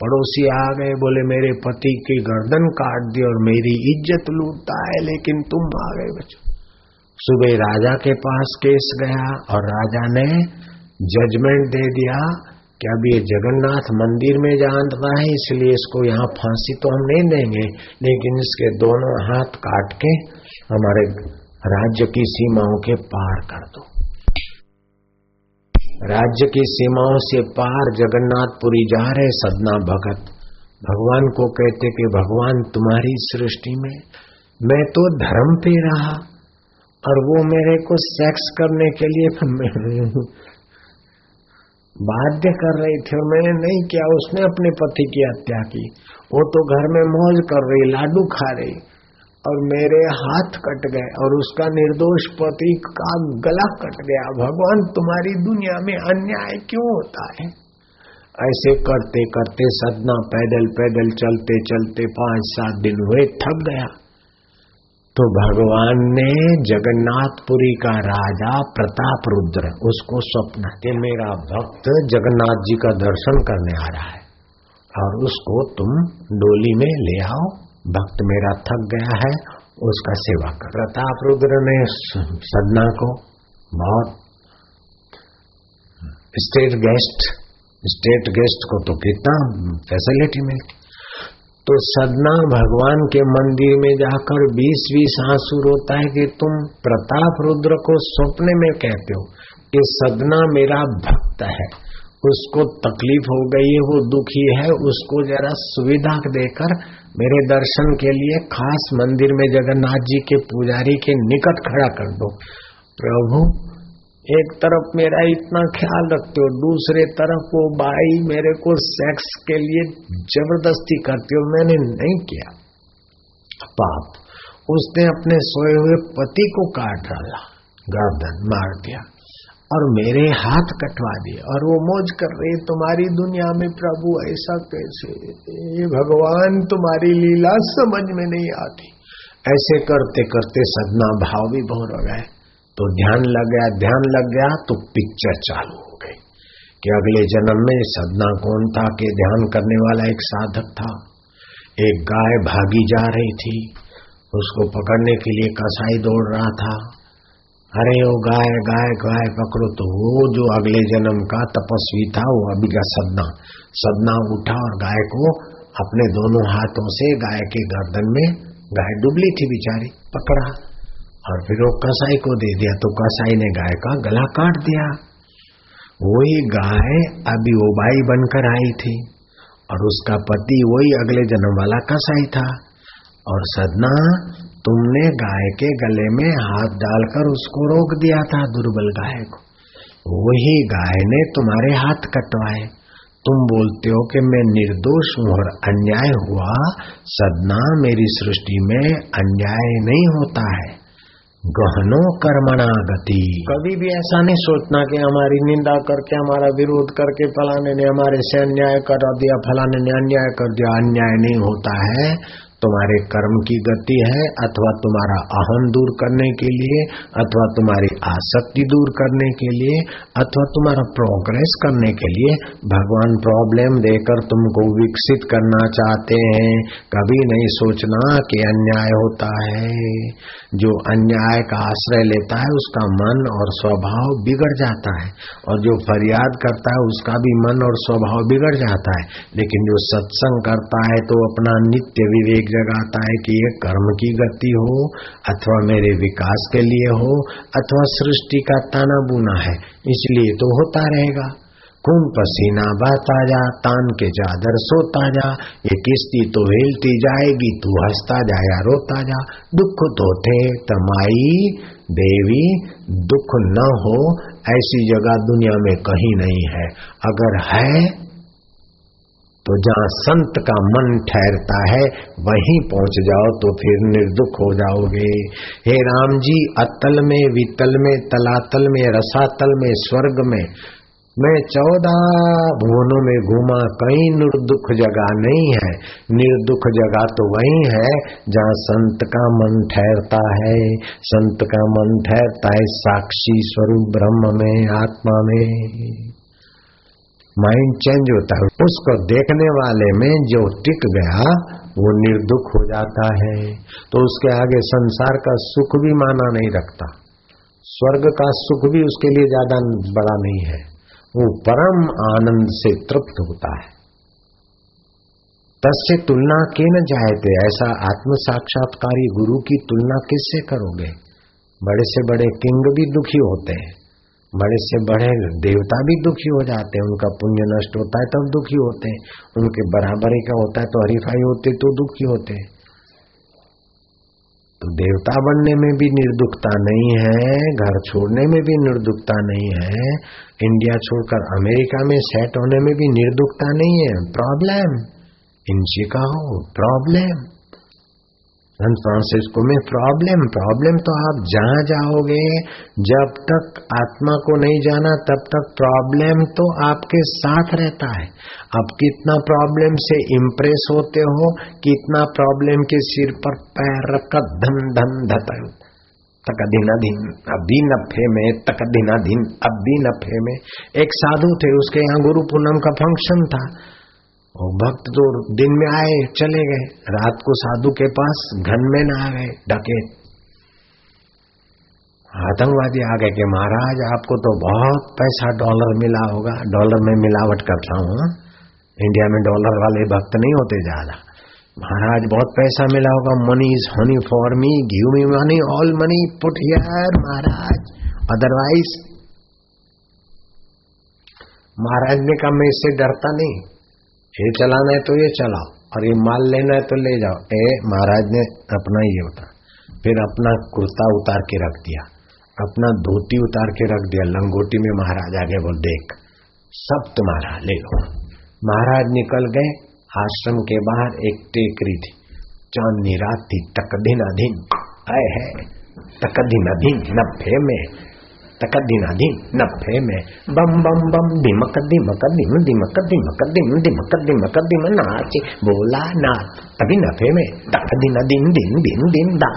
पड़ोसी आ गए, बोले, मेरे पति की गर्दन काट दी और मेरी इज़्ज़त लूटता है, लेकिन तुम आ गए बच्चों। सुबह राजा के पास केस गया और राजा ने जजमेंट दे दिया कि अब ये जगन्नाथ मंदिर में जानता है, इसलिए इसको यहाँ फांसी तो हम नहीं देंगे, लेकिन इसके दोनों हाथ काट के हमारे राज्य की सीमाओं के पार कर दो। राज्य की सीमाओं से पार जगन्नाथपुरी जा रहे सदना भगत, भगवान को कहते कि भगवान तुम्हारी सृष्टि में, मैं तो धर्म पे रहा और वो मेरे को सेक्स करने के लिए बाध्य कर रही थी मैंने नहीं किया, उसने अपने पति की हत्या की। वो तो घर में मौज कर रही, लाडू खा रही। और मेरे हाथ कट गए और उसका निर्दोष पति का गला कट गया। भगवान, तुम्हारी दुनिया में अन्याय क्यों होता है? ऐसे करते करते सदना पैदल पैदल चलते चलते पाँच सात दिन हुए, थक गया। तो भगवान ने जगन्नाथपुरी का राजा प्रताप रुद्र, उसको स्वप्न के मेरा भक्त जगन्नाथ जी का दर्शन करने आ रहा है। और उसको तुम डोली में ले आओ। भक्त मेरा थक गया है, उसका सेवा कर। प्रताप रुद्र ने सदना को बहुत स्टेट गेस्ट स्टेट गेस्ट को तो कितना फैसिलिटी मिलती तो सदना भगवान के मंदिर में जाकर बीस बीस आँसू रोता है कि तुम प्रताप रुद्र को सपने में कहते हो कि सदना मेरा भक्त है। उसको तकलीफ़ हो गई है, वो दुखी है, उसको जरा सुविधा देकर मेरे दर्शन के लिए खास मंदिर में जगन्नाथ जी के पुजारी के निकट खड़ा कर दो। प्रभु, एक तरफ़ मेरा इतना ख्याल रखते हो, दूसरे तरफ़ वो बाई मेरे को सेक्स के लिए ज़बरदस्ती करती हो, मैंने नहीं किया। पाप, उसने अपने सोए हुए पति को काट डाला, गर्दन मार दिया। और मेरे हाथ कटवा दिए और वो मौज कर रहे, तुम्हारी दुनिया में प्रभु ऐसा कैसे? ये भगवान तुम्हारी लीला समझ में नहीं आती। ऐसे करते करते सदना भाव भी बहुत हो गए। तो ध्यान लग गया, ध्यान लग गया तो पिक्चर चालू हो गई कि अगले जन्म में सदना कौन था कि ध्यान करने वाला एक साधक था। एक गाय भागी जा रही थी, उसको पकड़ने के लिए कसाई दौड़ रहा था। अरे वो गाय गाय गाय, पकड़ो तो वो जो अगले जन्म का तपस्वी था, वो अभी का सदना। सदना उठा और गाय को अपने दोनों हाथों से गाय के गर्दन में, गाय डुबली थी बिचारी, पकड़ा और फिर वो कसाई को दे दिया। तो कसाई ने गाय का गला काट दिया। वही गाय अभी वो बाई बनकर आई थी और उसका पति वही अगले जन्म वाला कसाई था और सदना तुमने गाय के गले में हाथ डालकर उसको रोक दिया था, दुर्बल गाय को। वही गाय ने तुम्हारे हाथ कटवाए। तुम बोलते हो कि मैं निर्दोष हूँ और अन्याय हुआ। सदना मेरी सृष्टि में अन्याय नहीं होता है। गहनो कर्मणा गति कभी भी ऐसा नहीं सोचना कि हमारी निंदा करके, हमारा विरोध करके फलाने ने हमारे से अन्याय कर दिया, फलाने ने अन्याय कर दिया। अन्याय नहीं होता है। तुम्हारे कर्म की गति है अथवा तुम्हारा अहम दूर करने के लिए, अथवा तुम्हारी आसक्ति दूर करने के लिए, अथवा तुम्हारा प्रोग्रेस करने के लिए, भगवान प्रॉब्लम देकर तुमको विकसित करना चाहते हैं। कभी नहीं सोचना कि अन्याय होता है। जो अन्याय का आश्रय लेता है, उसका मन और स्वभाव बिगड़ जाता है। और जो फरियाद करता है, उसका भी मन और स्वभाव बिगड़ जाता है। लेकिन जो सत्संग करता है तो अपना नित्य विवेक जगाता है कि ये कर्म की गति हो, अथवा मेरे विकास के लिए हो, अथवा सृष्टि का ताना बुना है, इसलिए तो होता रहेगा। खून पसीना बहता जा, तान के चादर सोता जा, ये किस्ती तो हिलती जाएगी, तू हंसता जा या रोता जा। दुख तो थे तमाई, देवी, दुख न हो, ऐसी जगह दुनिया में कहीं नहीं है। अगर है तो जहाँ संत का मन ठहरता है, वहीं पहुँच जाओ तो फिर निर्दुख हो जाओगे। हे राम जी, अतल में, वितल में, तलातल में, रसातल में, स्वर्ग में, मैं चौदह भुवनों में घूमा, कहीं निर्दुख जगह नहीं है। निर्दुख जगह तो वही है, जहाँ संत का मन ठहरता है। संत का मन ठहरता है साक्षी स्वरूप ब्रह्म में, आत्मा में। माइंड चेंज होता है। उसको देखने वाले में जो टिक गया, वो निर्दुख हो जाता है। तो उसके आगे संसार का सुख भी माना नहीं रखता। स्वर्ग का सुख भी उसके लिए ज़्यादा बड़ा नहीं है। वो परम आनंद से तृप्त होता है। तस्य तुलना के न जायते, ऐसा आत्म साक्षात्कारी गुरु की तुलना किससे करोगे? बड़े से बड़े किंग भी दुखी होते हैं। बड़े से बड़े देवता भी दुखी हो जाते हैं, उनका पुण्य नष्ट होता है, तब दुखी होते हैं। उनके बराबरी का होता है तो हरीफाई होते तो दुखी होते हैं। तो देवता बनने में भी निर्दुखता नहीं है, घर छोड़ने में भी निर्दुखता नहीं है, इंडिया छोड़कर अमेरिका में सेट होने में भी निर्दुखता नहीं है। प्रॉब्लम इन कहो, प्रॉब्लम। सन फ्रांसिस्को में प्रॉब्लम प्रॉब्लम तो आप जहाँ जाओगे, जब तक आत्मा को नहीं जाना, तब तक प्रॉब्लम तो आपके साथ रहता है। अब कितना प्रॉब्लम से इम्प्रेस होते हो, कितना प्रॉब्लम के सिर पर पैर रखकर धन धन धता तक दिन अभी नफे में तक अब भी नफे में। एक साधु थे, उसके यहाँ गुरु पूनम का फ़ंक्शन था। और भक्त तो दिन में आए, चले गए। रात को साधु के पास घन में न आ गए, डके। आतंकवादी आ गए कि, महाराज, आपको तो बहुत पैसा डॉलर मिला होगा। डॉलर में मिलावट करता हूँ। इंडिया में डॉलर वाले भक्त नहीं होते ज़्यादा। महाराज, बहुत पैसा मिला होगा। Money is honey for me give me money all money put here Maharaj. Otherwise महाराज ने कहा, मैं इससे डरता नहीं। ये चलाना है तो ये चलाओ, और ये माल लेना है तो ले जाओ। ए, महाराज ने अपना ये होता फिर अपना कुर्ता उतार के रख दिया, अपना धोती उतार के रख दिया, लंगोटी में महाराज आगे बोल, देख, सब तुम्हारा ले लो महाराज निकल गए, आश्रम के बाहर एक टेकरी थी, चांदनी रात थी तक दिन अधीन है तक दिन अधीन, नब्बे में तकदीनाधीन नफे में बम बम बम दिमक दिमक दिम दिमक दिमक दिम दिमक दिमक दिम नाच बोला नाच तभी नफे में तकदीना दिन दिन दिन दिन दा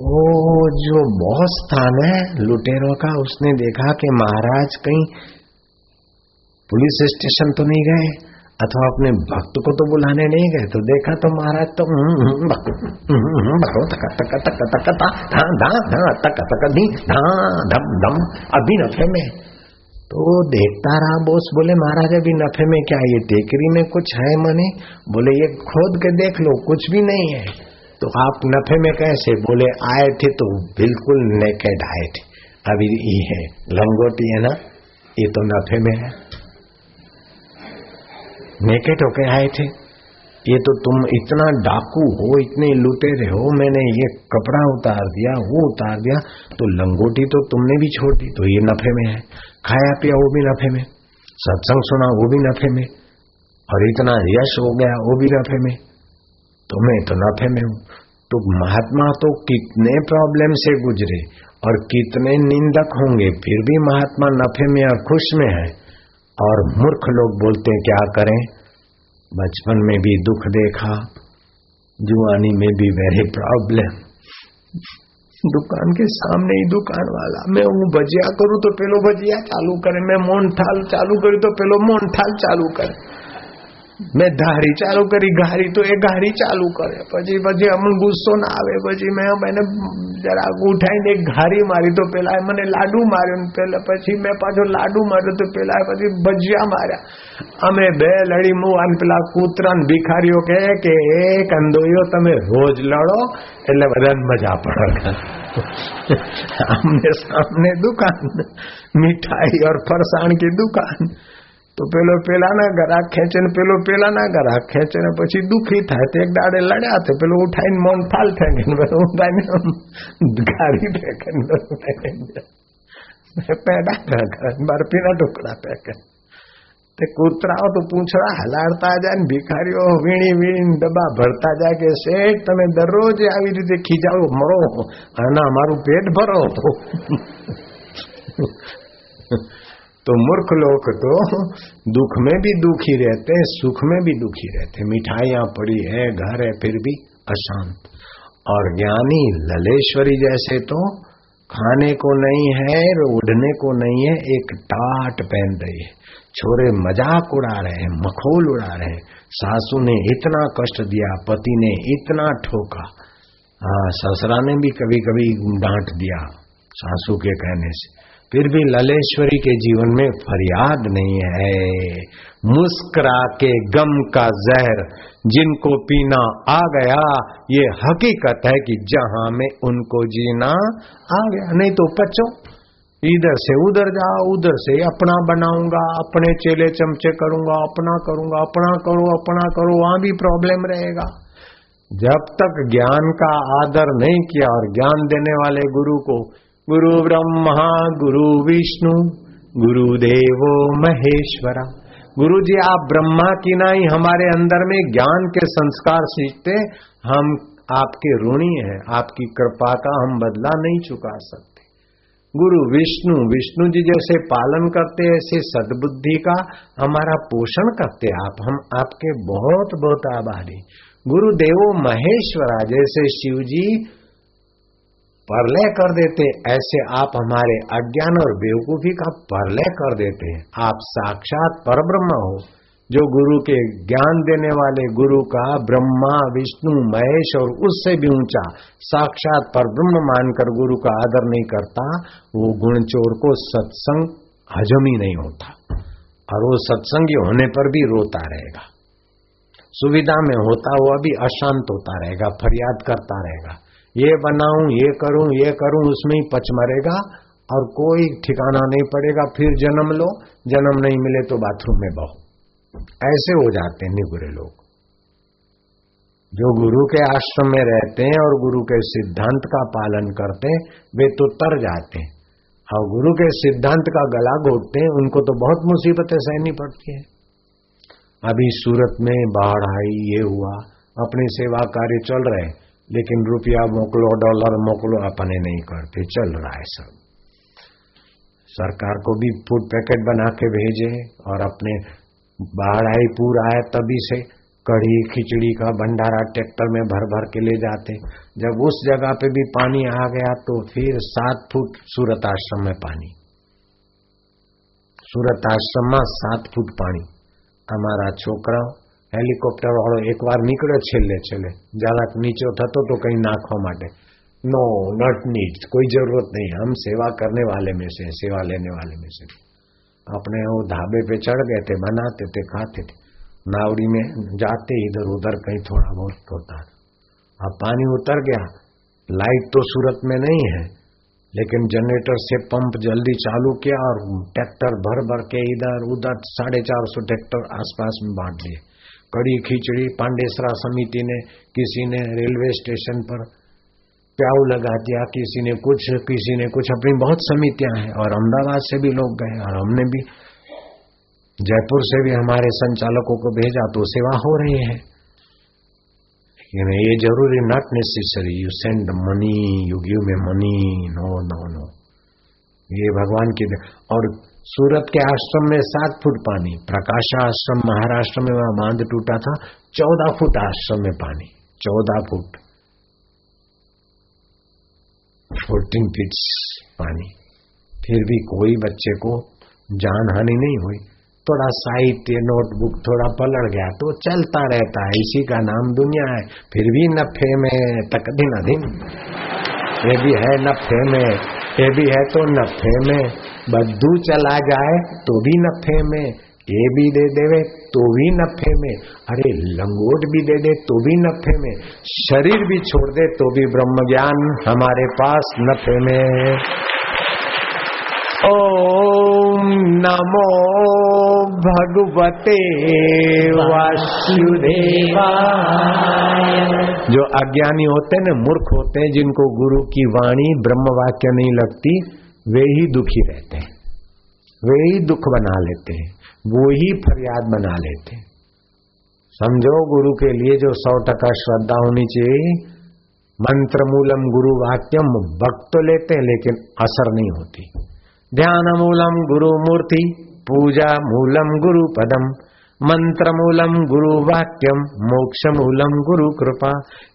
वो जो बॉस था न लुटेरों का उसने देखा कि महाराज कहीं पुलिस स्टेशन तो नहीं गए अथवा अपने भक्त को तो बुलाने नहीं गए तो देखा तो महाराज तो अभी नफे में। तो देखता रहा बोस, बोले, महाराज, अभी नफे में क्या ये टेकरी में कुछ है मने? बोले, ये खोद के देख लो, कुछ भी नहीं है। तो आप नफे में कैसे? बोले, आए थे तो बिल्कुल नेकेड आए थे। अभी ये है, लंगोटी है ना, ये तो नफे में है। नेकेट होके आए थे। ये तो तुम इतना डाकू हो, इतने लुटेरे हो मैंने ये कपड़ा उतार दिया, वो उतार दिया तो लंगोटी तो तुमने भी छोड़ दी तो ये नफे में है। खाया पिया वो भी नफे में। सत्संग सुना वो भी नफे में। और इतना यश हो गया वो भी नफे में। तो मैं तो नफे में हूँ। तो महात्मा तो कितने प्रॉब्लम से गुजरे, और कितने निंदक होंगे, फिर भी महात्मा नफे में और खुश में है। और मूर्ख लोग बोलते हैं, क्या करें? बचपन में भी दुख देखा, जुआनी में भी वेरी प्रॉब्लम दुकान के सामने ही दुकान वाला, मैं हूँ, भजिया करूँ तो पेलो भजिया चालू करे, मैं मोहन थाल चालू करूँ तो पेलो मोन थाल चालू करे. મેં ધારી ચાલુ કરી ગારી તો એ ગારી ચાલુ કરે. પછી પછી અમને ગુસ્સો ના આવે. પછી મેં એને જરાક ઉઠાઈને ઘારી મારી તો પેલા મને લાડુ માર્યો પેલા પછી મેં પાછો લાડુ માર્યો તો પેલા પછી ભજીયા માર્યા. અમે બે લડી મું પેલા કૂતરા ને ભિખારીઓ કે કે, એ કંદોયો, તમે રોજ લડો, એટલે બધાને મજા પડે. અમને સામને દુકાન, મીઠાઈ ઓર ફરસાણ કી દુકાન. તો પેલો પેલાના ગરાક ખેંચે ને પેલો પેલાના ગરાક ખેંચે ને પછી દુખી થાય તે એક દાડે લડ્યા તો પેલો ઉઠાઈને મોન ફાલ ફેંકે ને પેલો ઉઠાઈને ગાડી ફેંકે પેડા ફેંકે બરફીના ટુકડા ફેંકે. તે કૂતરાઓ તો પૂંછડા હલાડતા જાય ને ભિખારીઓ વીણી વીણી ડબ્બા ભરતા જાય કે શેઠ તમે દરરોજ આવી રીતે ખીજાવો, મળો. અને અમારું પેટ ભરો. તો तो मूर्ख लोग तो दुख में भी दुखी रहते हैं, सुख में भी दुखी रहते हैं। मिठाइयाँ पड़ी है, घर है, फिर भी अशांत। और ज्ञानी ललेश्वरी जैसे तो खाने को नहीं है, उड़ने को नहीं है, एक टाट पहन रही है। छोरे मज़ाक उड़ा रहे हैं, मखोल उड़ा रहे हैं। सासू ने इतना कष्ट दिया, पति ने इतना ठोका। हाँ ससुरा ने भी कभी कभी डांट दिया सासू के कहने से। फिर भी ललेश्वरी के जीवन में फरियाद नहीं है। मुस्करा के गम का जहर जिनको पीना आ गया, ये हकीकत है कि जहाँ में उनको जीना आ गया। नहीं तो पचो इधर से उधर जाओ, उधर से अपना बनाऊँगा, अपने चेले चमचे करूँगा, अपना करूँगा, अपना करो अपना करो, वहाँ भी प्रॉब्लम रहेगा। जब तक ज्ञान का आदर नहीं किया और ज्ञान देने वाले गुरु को गुरु ब्रह्मा गुरु विष्णु गुरु देवो महेश्वरा। गुरु जी आप ब्रह्मा की नहीं हमारे अंदर में ज्ञान के संस्कार सीखते हम आपके ऋणी हैं, आपकी कृपा का हम बदला नहीं चुका सकते। गुरु विष्णु विष्णु जी जैसे पालन करते, ऐसे सदबुद्धि का हमारा पोषण करते आप, हम आपके बहुत बहुत आभारी। गुरुदेवो महेश्वरा, जैसे शिव जी परलय कर देते ऐसे आप हमारे अज्ञान और बेवकूफ़ी का परलय कर देते हैं। आप साक्षात पर ब्रह्म हो, जो गुरु के ज्ञान देने वाले गुरु का ब्रह्मा, विष्णु, महेश और उससे भी ऊँचा, साक्षात पर ब्रह्म मानकर गुरु का आदर नहीं करता, वो गुण चोर को सत्संग हजम ही नहीं होता। और वो सत्संगी होने पर भी रोता रहेगा। सुविधा में होता हुआ भी अशांत होता रहेगा, फरियाद करता रहेगा। ये बनाऊँ, ये करूँ ये करूँ, उसमें ही पच मरेगा और कोई ठिकाना नहीं पड़ेगा। फिर जन्म लो, जन्म नहीं मिले तो बाथरूम में बहो। ऐसे हो जाते हैं निगुरे लोग। जो गुरु के आश्रम में रहते हैं और गुरु के सिद्धांत का पालन करते हैं, वे तो तर जाते हैं। और गुरु के सिद्धांत का गला घोटते हैं, उनको तो बहुत मुसीबतें सहनी पड़ती है। अभी सूरत में बाढ़ आई, ये हुआ, अपनी सेवा कार्य चल रहे हैं। लेकिन रुपया मोकलो, डॉलर मोकलो, अपने नहीं करते, चल रहा है सब। सरकार को भी फ़ूड पैकेट बना के भेजे और अपने बाढ़ आई, पूर आए, तभी से कढ़ी, खिचड़ी का भंडारा ट्रैक्टर में भर भर के ले जाते। जब उस जगह पे भी पानी आ गया तो फिर सात फुट सूरत आश्रम में पानी। सूरत आश्रम में सात फुट पानी। हमारा छोकरा હેલિકોપ્ટર વાળો એકવાર નીકળ્યો છેલ્લે છેલ્લે જરાક નીચો થતો तो कहीं नाखवा माटे नो नॉट नीड कोई जरूरत नहीं हम सेवा करने वाले में से सेवा लेने वाले में से अपने वो ढाबे पे चढ़ गए थे बनाते थे खाते थे नावड़ी में जाते इधर उधर कहीं थोड़ा बहुत होता अब पानी उतर गया लाइट तो सूरत में नहीं है लेकिन जनरेटर से पंप जल्दी चालू किया और ट्रैक्टर भर भर के इधर उधर साढ़े चार सौ ट्रैक्टर आसपास में बांट दिए कड़ी खिचड़ी, पांडेसरा समिति ने किसी ने रेलवे स्टेशन पर प्याऊ लगा दिया, किसी ने कुछ, किसी ने कुछ। अपनी बहुत समितियाँ हैं और अहमदाबाद से भी लोग गए और हमने भी जयपुर से भी हमारे संचालकों को भेजा तो सेवा हो रही है। ये ज़रूरी not necessary you send money you give me money no no no ये भगवान की और सूरत के आश्रम में सात फुट पानी प्रकाशा आश्रम महाराष्ट्र में वहाँ बाँध टूटा था, चौदह फुट आश्रम में पानी, चौदह फुट। फोर्टीन फीट पानी। फिर भी कोई बच्चे को जान हानि नहीं हुई। थोड़ा साहित्य नोटबुक थोड़ा पलट गया तो चलता रहता है, इसी का नाम दुनिया है। फिर भी नफे में तक दिन अधिन। ये भी है नफे में, ये भी है तो नफे में। बद्दू चला जाए तो भी नफे में। ये भी दे देवे तो भी नफे में। अरे, लंगोट भी दे दे तो भी नफे में। शरीर भी छोड़ दे तो भी ब्रह्म ज्ञान हमारे पास नफे में। ओम नमो भगवते वासुदेवा जो अज्ञानी होते हैं ना मूर्ख होते हैं, जिनको गुरु की वाणी ब्रह्म वाक्य नहीं लगती वे ही दुखी रहते हैं। वे ही दुख बना लेते हैं। वो ही फरियाद बना लेते हैं। समझो गुरु के लिए जो सौ टका श्रद्धा होनी चाहिए। मंत्र मूलम गुरु वाक्यम भक्त तो लेते हैं, लेकिन असर नहीं होती। ध्यान मूलम गुरु मूर्ति, पूजा मूलम गुरु पदम। मंत्र मूलम गुरु वाक्यम मोक्ष मूलम गुरु कृपा।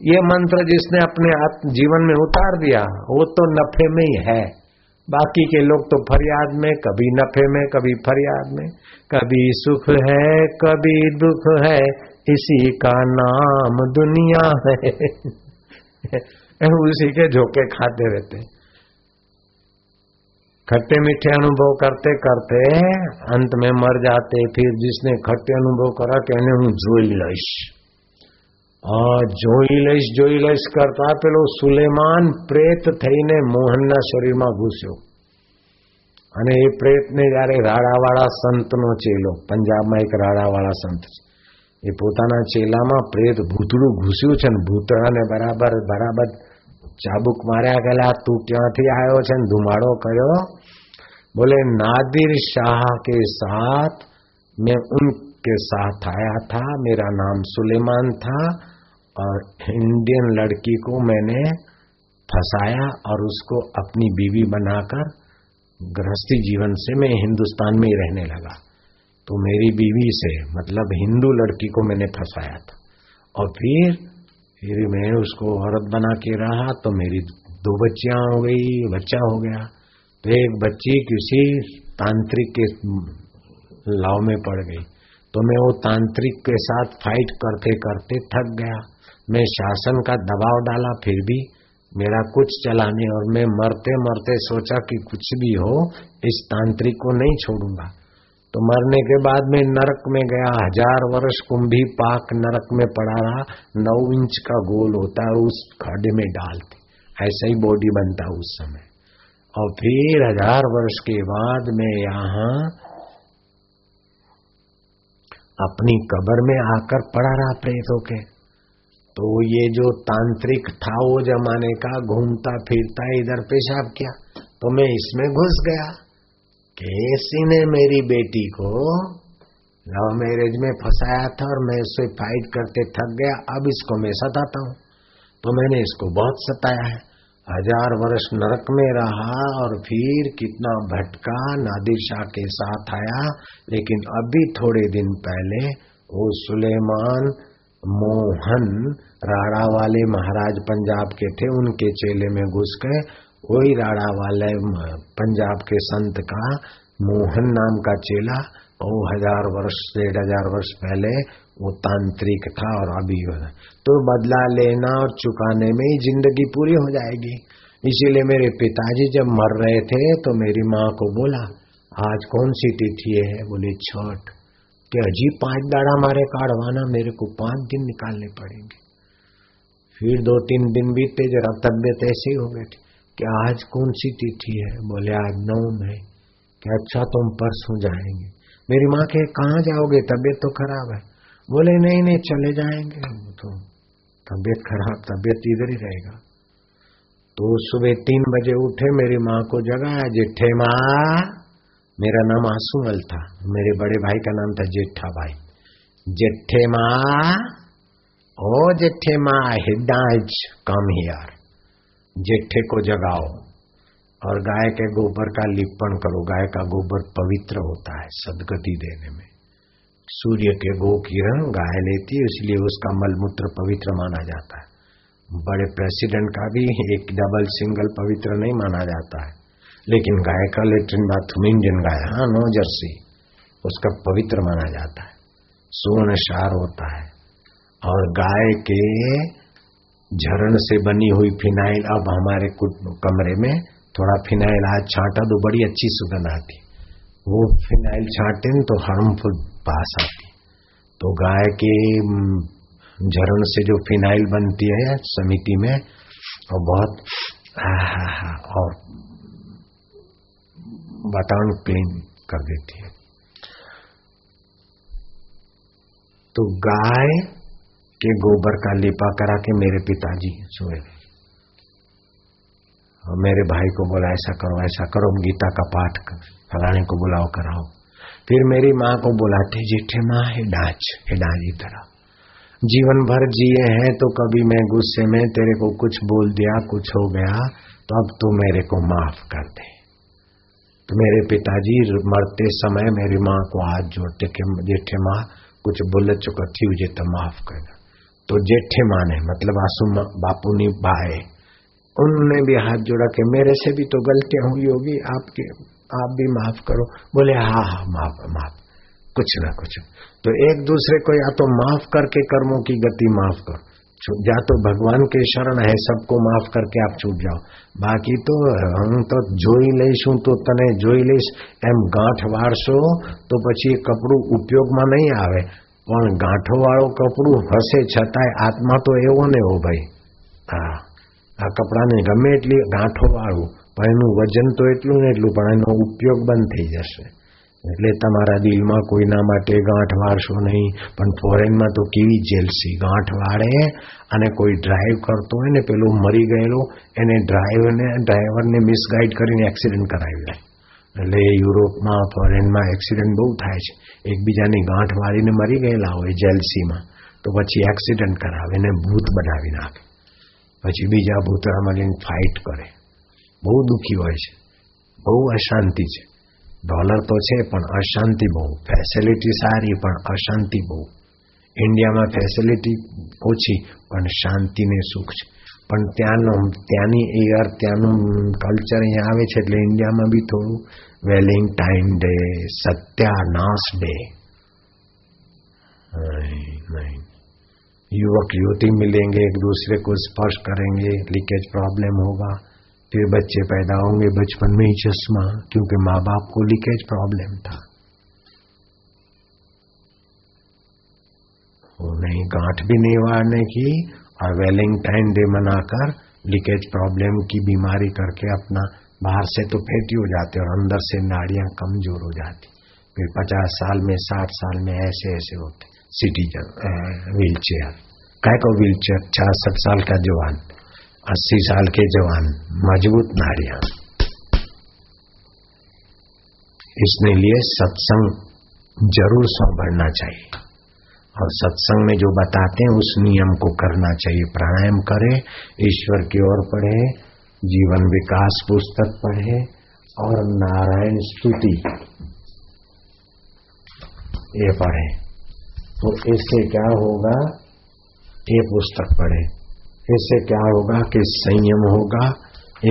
ये मंत्र जिसने अपने जीवन में उतार दिया, वो तो नफे में ही है। बाकी के लोग तो फरियाद में, कभी नफे में, कभी फरियाद में। कभी सुख है, कभी दुख है, इसी का नाम दुनिया है। उसी के झोंके खाते रहते। खट्टे मीठे अनुभव करते करते, अंत में मर जाते, फिर जिसने खट्टे अनुभव करा, कहने, हूँ जोई लाइश જોઈ લઈશ જોઈ લઈશ કરતા પેલો સુલેમાન પ્રેત થઈને મોહનના શરીરમાં ઘૂસ્યો. અને એ પ્રેતને જ્યારે રાડાવાળા સંતનો ચેલો, પંજાબમાં એક રાડાવાળા સંત છે. એ પોતાના ચેલામાં પ્રેત ભૂતડું ઘૂસ્યું છે ને ભૂતળાને બરાબર બરાબર ચાબુક માર્યા ગયેલા, તું ક્યાંથી આવ્યો છે ને, ધુમાડો કર્યો? બોલે, નાદિર શાહ કે સાથ મેં ઉન उनके साथ आया था। मेरा नाम सुलेमान था और इंडियन लड़की को मैंने फंसाया और उसको अपनी बीवी बनाकर गृहस्थी जीवन से मैं हिंदुस्तान में ही रहने लगा। तो मेरी बीवी से मतलब हिंदू लड़की को मैंने फंसाया था। और फिर फिर मैं उसको औरत बना के रहा तो मेरी दो बच्चियाँ हो गई, बच्चा हो गया। तो एक बच्ची किसी तांत्रिक के लाव में पड़ गई। तो मैं वो तांत्रिक के साथ फाइट करते करते थक गया। मैं शासन का दबाव डाला, फिर भी मेरा कुछ चला नहीं और मैं मरते मरते सोचा कि कुछ भी हो, इस तांत्रिक को नहीं छोड़ूँगा। तो मरने के बाद मैं नरक में गया। हज़ार वर्ष कुंभी पाक नरक में पड़ा रहा। नौ इंच का गोल होता है, उस खड्डे में डालते। ऐसा ही बॉडी बनता उस समय। और फिर हज़ार वर्ष के बाद मैं यहाँ अपनी कबर में आकर पड़ा रहा प्रेत होके। तो ये जो तांत्रिक था वो जमाने का, घूमता फिरता इधर पेशाब किया। तो मैं इसमें घुस गया कैसी ने मेरी बेटी को लव मैरिज में फंसाया था और मैं उससे फाइट करते थक गया। अब इसको मैं सताता हूँ। तो मैंने इसको बहुत सताया है। हज़ार वर्ष नरक में रहा और फिर कितना भटका, नादिर शाह के साथ आया, लेकिन अभी थोड़े दिन पहले वो सुलेमान मोहन राड़ा वाले महाराज पंजाब के थे, उनके चेले में घुस गए। वही राड़ा वाले पंजाब के संत का मोहन नाम का चेला, वो हज़ार वर्ष, डेढ़ हज़ार वर्ष पहले वो तांत्रिक था और अभी तो बदला लेना और चुकाने में ही ज़िंदगी पूरी हो जाएगी। इसीलिए मेरे पिताजी जब मर रहे थे तो मेरी माँ को बोला, आज कौन सी तिथि है? बोले, छठ। कि अजीब पाँच दाड़ा मारे काढ़वाना, मेरे को पाँच दिन निकालने पड़ेंगे। फिर दो तीन दिन बीते जरा तबियत ऐसी हो गई थी कि आज कौन सी तिथि है? बोले, आज नौ है। कि अच्छा तुम परसों जाएँगे। मेरी माँ के कहाँ जाओगे? तबियत तो खराब है। बोले, नहीं नहीं, चले जाएँगे। तो तबियत खराब, तबियत इधर ही रहेगा। तो सुबह तीन बजे उठे, मेरी माँ को जगाया जेठे माँ, मेरा नाम आंसूमल था। मेरे बड़े भाई का नाम था जेठा भाई। जेठे माँ, ओ जेठे माँ हिडाज कम हियर जेठे को जगाओ। और गाय के गोबर का लिपण करो। गाय का गोबर पवित्र होता है, सदगति देने में। सूर्य के गो किरण गाय लेती है, इसलिए उसका मलमूत्र पवित्र माना जाता है। बड़े प्रेसिडेंट का भी एक डबल सिंगल पवित्र नहीं माना जाता है। लेकिन गाय का लेट्रिन बाथरूम इंडियन गाय हाँ नो जर्सी उसका पवित्र माना जाता है। सुवर्ण शार होता है। और गाय के झरण से बनी हुई फिनाइल, अब हमारे कमरे में थोड़ा फिनाइल आज छाटा तो बड़ी अच्छी सुगंध आती। वो फिनाइल छाटे तो हार्मफुल पास आती। तो गाय के झरण से जो फिनाइल बनती है समिति में, और बहुत और वातावरण क्लीन कर देती है। तो गाय के गोबर का लिपा करा के मेरे पिताजी सोए और मेरे भाई को बोला, ऐसा करो ऐसा करो गीता का पाठ कर, फलाने को बुलाओ, कराओ। फिर मेरी माँ को बुलाते, जेठे माँ, है डाच, है डाजी तरह। जीवन भर जिए हैं तो कभी मैं गुस्से में, तेरे को कुछ बोल दिया, कुछ हो गया तो अब तू मेरे को माफ़ कर दे। तो मेरे पिताजी मरते समय मेरी माँ को हाथ जोड़ते, कि जेठे माँ, कुछ बोल चुका थी, मुझे तो माफ़ कर तो जेठे माँ ने मतलब आसू बापू ने भाई उन्होंने भी हाथ जोड़ा कि, मेरे से भी तो गलतियाँ हुई होगी, आपके आप भी माफ करो बोले हाँ हाँ माफ माफ कुछ ना कुछ तो एक दूसरे को या तो माफ करके कर्मों की गति माफ करो या तो भगवान के शरण है सबको माफ करके आप छूट जाओ बाकी तो हम તો જોઈ લઈશું તો તને જોઈ લઈશ એમ ગાંઠ વાળશો તો પછી એ કપડું ઉપયોગમાં નહીં આવે પણ ગાંઠો વાળું કપડું હશે છતાંય આત્મા તો એવો ને હો ભાઈ હા આ કપડાને ગમે એટલી ગાંઠો વાળું પણ એનું વજન તો એટલું ને એટલું, પણ એનો ઉપયોગ બંધ થઈ જશે. એટલે તમારા દિલમાં કોઈના માટે ગાંઠ વાળશો નહીં, પણ ફોરેનમાં તો કેવી જેલસી? ગાંઠ વાળે અને કોઈ ડ્રાઈવ કરતો હોય ને, પેલું મરી ગયેલો, એને ડ્રાઈવરને ડ્રાઈવરને મિસગાઈડ કરીને એક્સિડન્ટ કરાવી લે. એટલે યુરોપમાં ફોરેનમાં એક્સિડન્ટ બહુ થાય છે. એકબીજાની ગાંઠ વાળીને મરી ગયેલા હોય જેલસીમાં, તો પછી એક્સિડન્ટ કરાવે ને ભૂત બનાવી નાખે. પછી બીજા ભૂતરા મળીને ફાઇટ કરે. બહુ દુઃખી હોય છે બહુ અશાંતિ છે ડોલર તો છે પણ અશાંતિ બહુ ફેસિલિટી સારી પણ અશાંતિ બહુ ઇન્ડિયામાં ફેસિલિટી ઓછી પણ શાંતિને સુખ છે પણ ત્યાંનો ત્યાંની એર ત્યાંનું કલ્ચર અહીંયા આવે છે એટલે ઇન્ડિયામાં બી થોડું વેલેન્ટાઇન ડે સત્યાનાશ ડે नहीं युवक युवती मिलेंगे एक दूसरे को स्पर्श करेंगे लीकेज प्रॉब्लम होगा फिर बच्चे पैदा होंगे बचपन में ही चश्मा, क्योंकि माँ बाप को लीकेज प्रॉब्लम था। नहीं गांठ भी नहीं वारने की और वेलिंगटाइन डे मनाकर लीकेज प्रॉब्लम की बीमारी करके अपना बाहर से तो फेटी हो जाते और अंदर से नाड़ियाँ कमज़ोर हो जाती। फिर पचास साल में, साठ साल में ऐसे ऐसे होते। सिटीजन व्हील चेयर काय को व्हील चेयर छियासठ साल का जवान। अस्सी साल के जवान, मज़बूत नारियाँ। इसने लिए सत्संग ज़रूर संभरना चाहिए। और सत्संग में जो बताते हैं, उस नियम को करना चाहिए। प्राणायाम करे, ईश्वर की ओर पढ़े, जीवन विकास पुस्तक पढ़े, और नारायण स्तुति। ये पढ़े। तो इससे क्या होगा? ये पुस्तक पढ़े। इससे क्या होगा कि संयम होगा,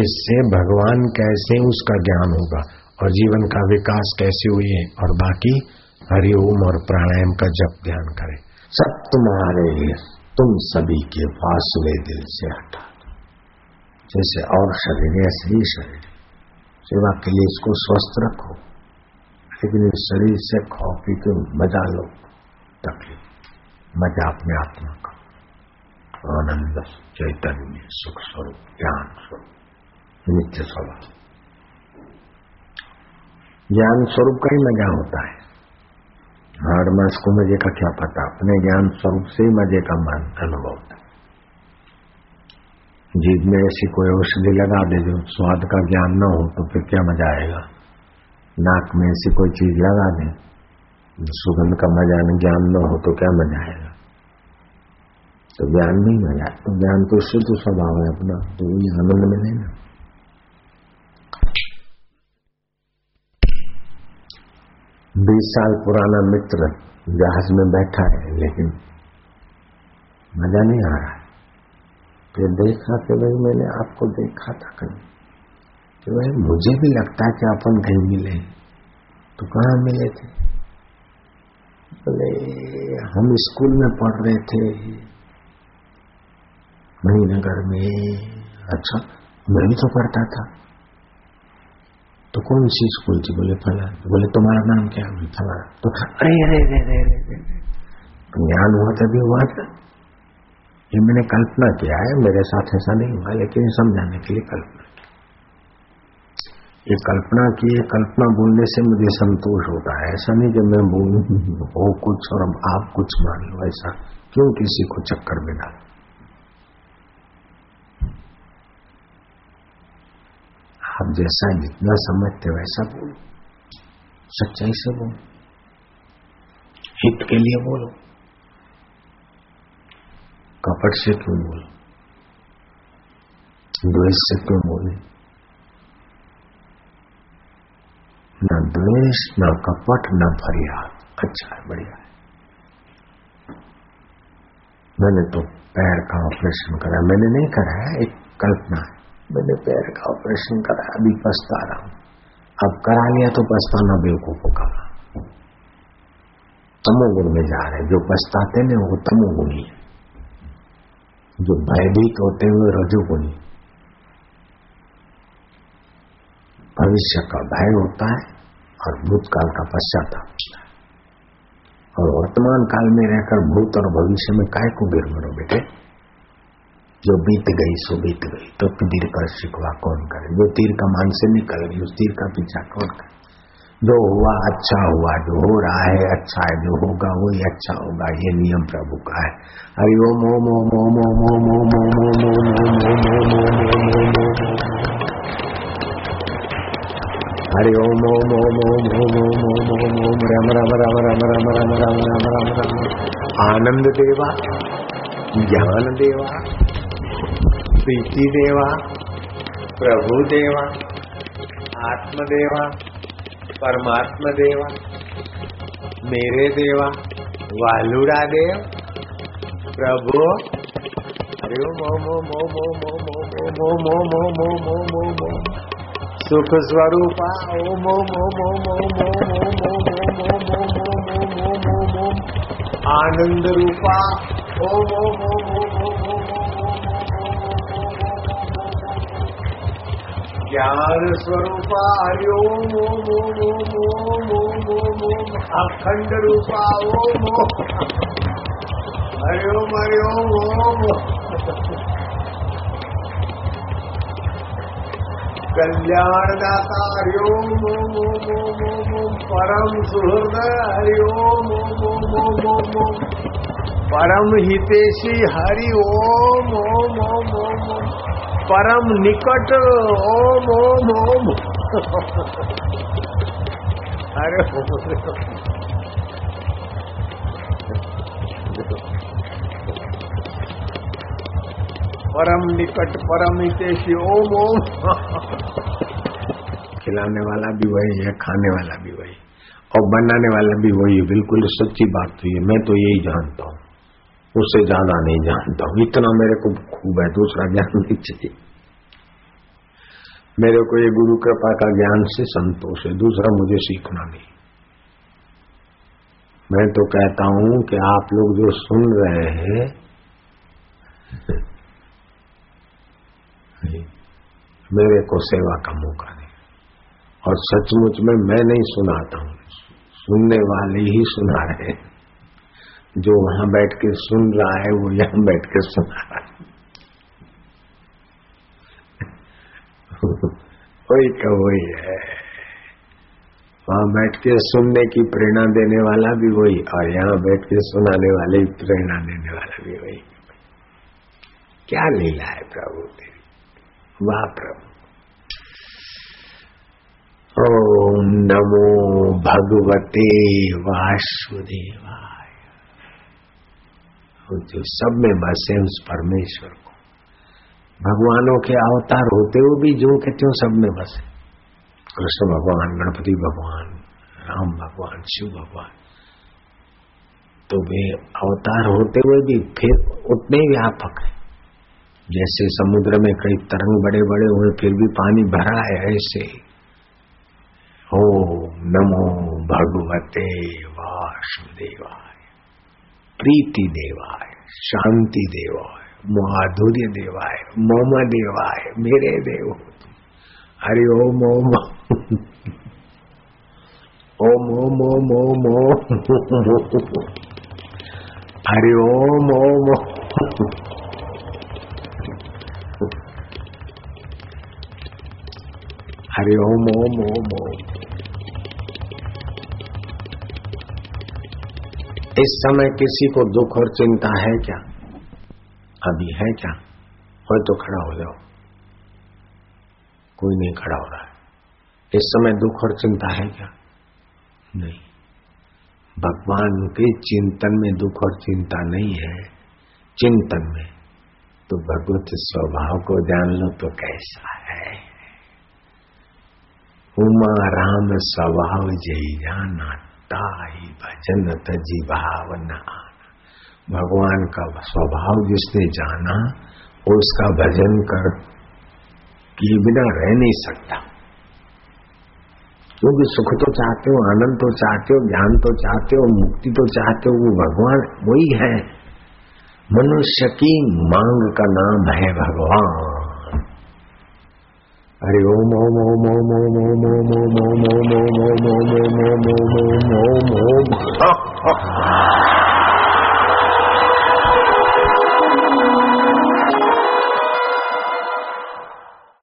इससे भगवान कैसे उसका ज्ञान होगा और जीवन का विकास कैसे हुई है? और बाकी हरिओम और प्राणायाम का जप ध्यान करें। सब तुम्हारे लिए, तुम सभी के फासले दिल से हटा जैसे और शरीर, ऐसे ही शरीर। सेवा के लिए इसको स्वस्थ रखो, लेकिन इस शरीर से खो पी के मज़ा लो। तकलीफ़ मज़ा अपने आत्मा का आनंद, चैतन्य सुख स्वरूप ज्ञान स्वरूप नित्य स्वभाव। ज्ञान स्वरूप का ही मज़ा होता है। हार मास को मज़े का क्या पता? अपने ज्ञान स्वरूप से ही मज़े का मान अनुभव होता है जीव में ऐसी कोई औषधि लगा दे जो स्वाद का ज्ञान न हो तो फिर क्या मज़ा आएगा? नाक में ऐसी कोई चीज़ लगा दे, सुगंध का मज़ा ज्ञान न हो तो क्या मज़ा आएगा? तो ज्ञान नहीं मिला तो ज्ञान तो शुद्ध स्वभाव है अपना तो वही आनंद मिले ना बीस साल पुराना मित्र जहाज़ में बैठा है लेकिन मज़ा नहीं आ रहा है फिर देखा कि भाई मैंने आपको देखा था कहीं कि भाई मुझे भी लगता है कि अपन कहीं मिले तो कहाँ मिले थे बोले हम स्कूल में पढ़ रहे थे मणिनगर में अच्छा मैं भी तो पढ़ता था। तो कौन सी स्कूल थी? बोले फला बोले, तुम्हारा नाम क्या फला तो अरे अरे अरे अरे अरे ज्ञान हुआ तभी हुआ था। ये मैंने कल्पना किया है, मेरे साथ ऐसा नहीं हुआ, लेकिन समझाने के लिए कल्पना की। ये कल्पना की है कल्पना बोलने से मुझे संतोष होता है। ऐसा नहीं कि मैं बोलूँ, हो कुछ और आप कुछ मान लो, ऐसा। क्यों किसी को चक्कर में डाल आप जैसा जितना समझते वैसा बोलो। सच्चाई से बोलो। हित के लिए बोलो। कपट से क्यों बोलो? द्वेष से क्यों बोले? न द्वेष, न कपट, न फरियाद। अच्छा है, बढ़िया है। मैंने तो पैर का ऑपरेशन करा। मैंने नहीं करा है, एक कल्पना है। मैंने पैर का ऑपरेशन करा, अभी पछता रहा हूँ। अब करा लिया तो पछताना बेवकूफों का तमोगुण में जा रहे जो पछताते ने वो तमोगुणी है। जो भयभीत होते हुए रजोगुणी। भविष्य का भय होता है और भूतकाल का पश्चाताप होता है। और वर्तमान काल में रहकर भूत और भविष्य में काय को गिर बेटे? जो बीत गई सो बीत गई तो तीर पर शिकवा कौन करे जो तीर का मान से निकल गई उस तीर का पीछा कौन करे जो हुआ अच्छा हुआ जो हो रहा है अच्छा है जो होगा वही अच्छा होगा ये नियम प्रभु का है हरि ओम ओम ओम ओम ओम ओम ओम ओम ओम ओम ओम हरि ओम ओम ओम ओम ओम ओम ओम ओम ओम रम रम रम रम रम रम रम रम रम रम आनंद देवा ज्ञान देवा प्रीति देवा प्रभु देवा आत्मदेवा परमात्मा देवा मेरे देवा वालुड़ा देव प्रभु हरि ओम ओम ओम ओम ओम ओम ओम ओम ओम ओम ओम ओम ओम सुख स्वरूपा ओम मो मो मो मो ओम ओम ओम ओम ओम ओम ओम ओम ओम ओम आनंद रूपा ओम ओम ओम ओम ओम ज्ञान स्वरूपा हरि ओम ओम ओम ओम ओम ओम ओम अखंड रूपा ओम ओम हरि ओम ओम कल्याण दाता हरि ओम ओम ओम ओम ओम परम सुहृदय हरि ओम ओम ओम ओम ओम परम हितेशी हरि ओम ओम ओम परम निकट, ओम ओम ओम। अरे परम निकट, परम हितेशी, ओम ओम। खिलाने वाला भी वही है, खाने वाला भी वही और बनाने वाला भी वही है, बिल्कुल सच्ची बात तो ये, मैं तो यही जानता हूँ। उससे ज़्यादा नहीं जानता हूँ। इतना मेरे को खूब है, दूसरा ज्ञान नहीं चाहिए। मेरे को ये गुरु कृपा का ज्ञान से संतोष है, दूसरा मुझे सीखना नहीं। मैं तो कहता हूँ कि आप लोग जो सुन रहे हैं, मेरे को सेवा का मौका दे। और सचमुच में मैं नहीं सुनाता हूँ, सुनने वाले ही सुना रहे हैं। जो वहाँ बैठ के सुन रहा है, वो यहाँ बैठ के सुना रहा है। वही का वही है। वहाँ बैठ के सुनने की प्रेरणा देने वाला भी वही, और यहाँ बैठ के सुनाने वाले प्रेरणा देने वाला भी वही। क्या लीला है प्रभु तेरी वाह प्रभु ओम नमो भगवते वासुदेवा जो सब में बसे उस परमेश्वर को। भगवानों के अवतार होते हुए भी जो के त्यों सब में बसे। कृष्ण भगवान, गणपति भगवान, राम भगवान, शिव भगवान। तो वे अवतार होते हुए भी फिर उतने व्यापक है। जैसे समुद्र में कई तरंग बड़े बड़े हुए, फिर भी पानी भरा है ऐसे। ओ नमो भगवते वासुदेवाय। प्रीति देवाय, शांति देवाय, माधुर्य देवाय, मोम देवाय, मेरे देव। हरि ओम ओम ओम ओम ओम ओम ओम हरि ओम ओम हरि ओम ओम ओम ओम इस समय किसी को दुख और चिंता है क्या? अभी है क्या? हो तो खड़ा हो जाओ। कोई नहीं खड़ा हो रहा है। इस समय दुख और चिंता है क्या? नहीं। भगवान के चिंतन में दुख और चिंता नहीं है। चिंतन में। तो भगवत स्वभाव को जान लो तो कैसा है। उमा राम स्वभाव जय जाना। ताई भजन तजी भावना भगवान का स्वभाव जिसने जाना, उसका भजन कर किए बिना रह नहीं सकता। क्योंकि सुख तो चाहते हो, आनंद तो चाहते हो, ज्ञान तो चाहते हो, मुक्ति तो चाहते हो, वो भगवान वही है। मनुष्य की मांग का नाम है भगवान। हरि ओम ओम ओम ओम ओम ओम ओम ओम ओम ओम ओम ओम ओम ओम ओम ओम ओम ओम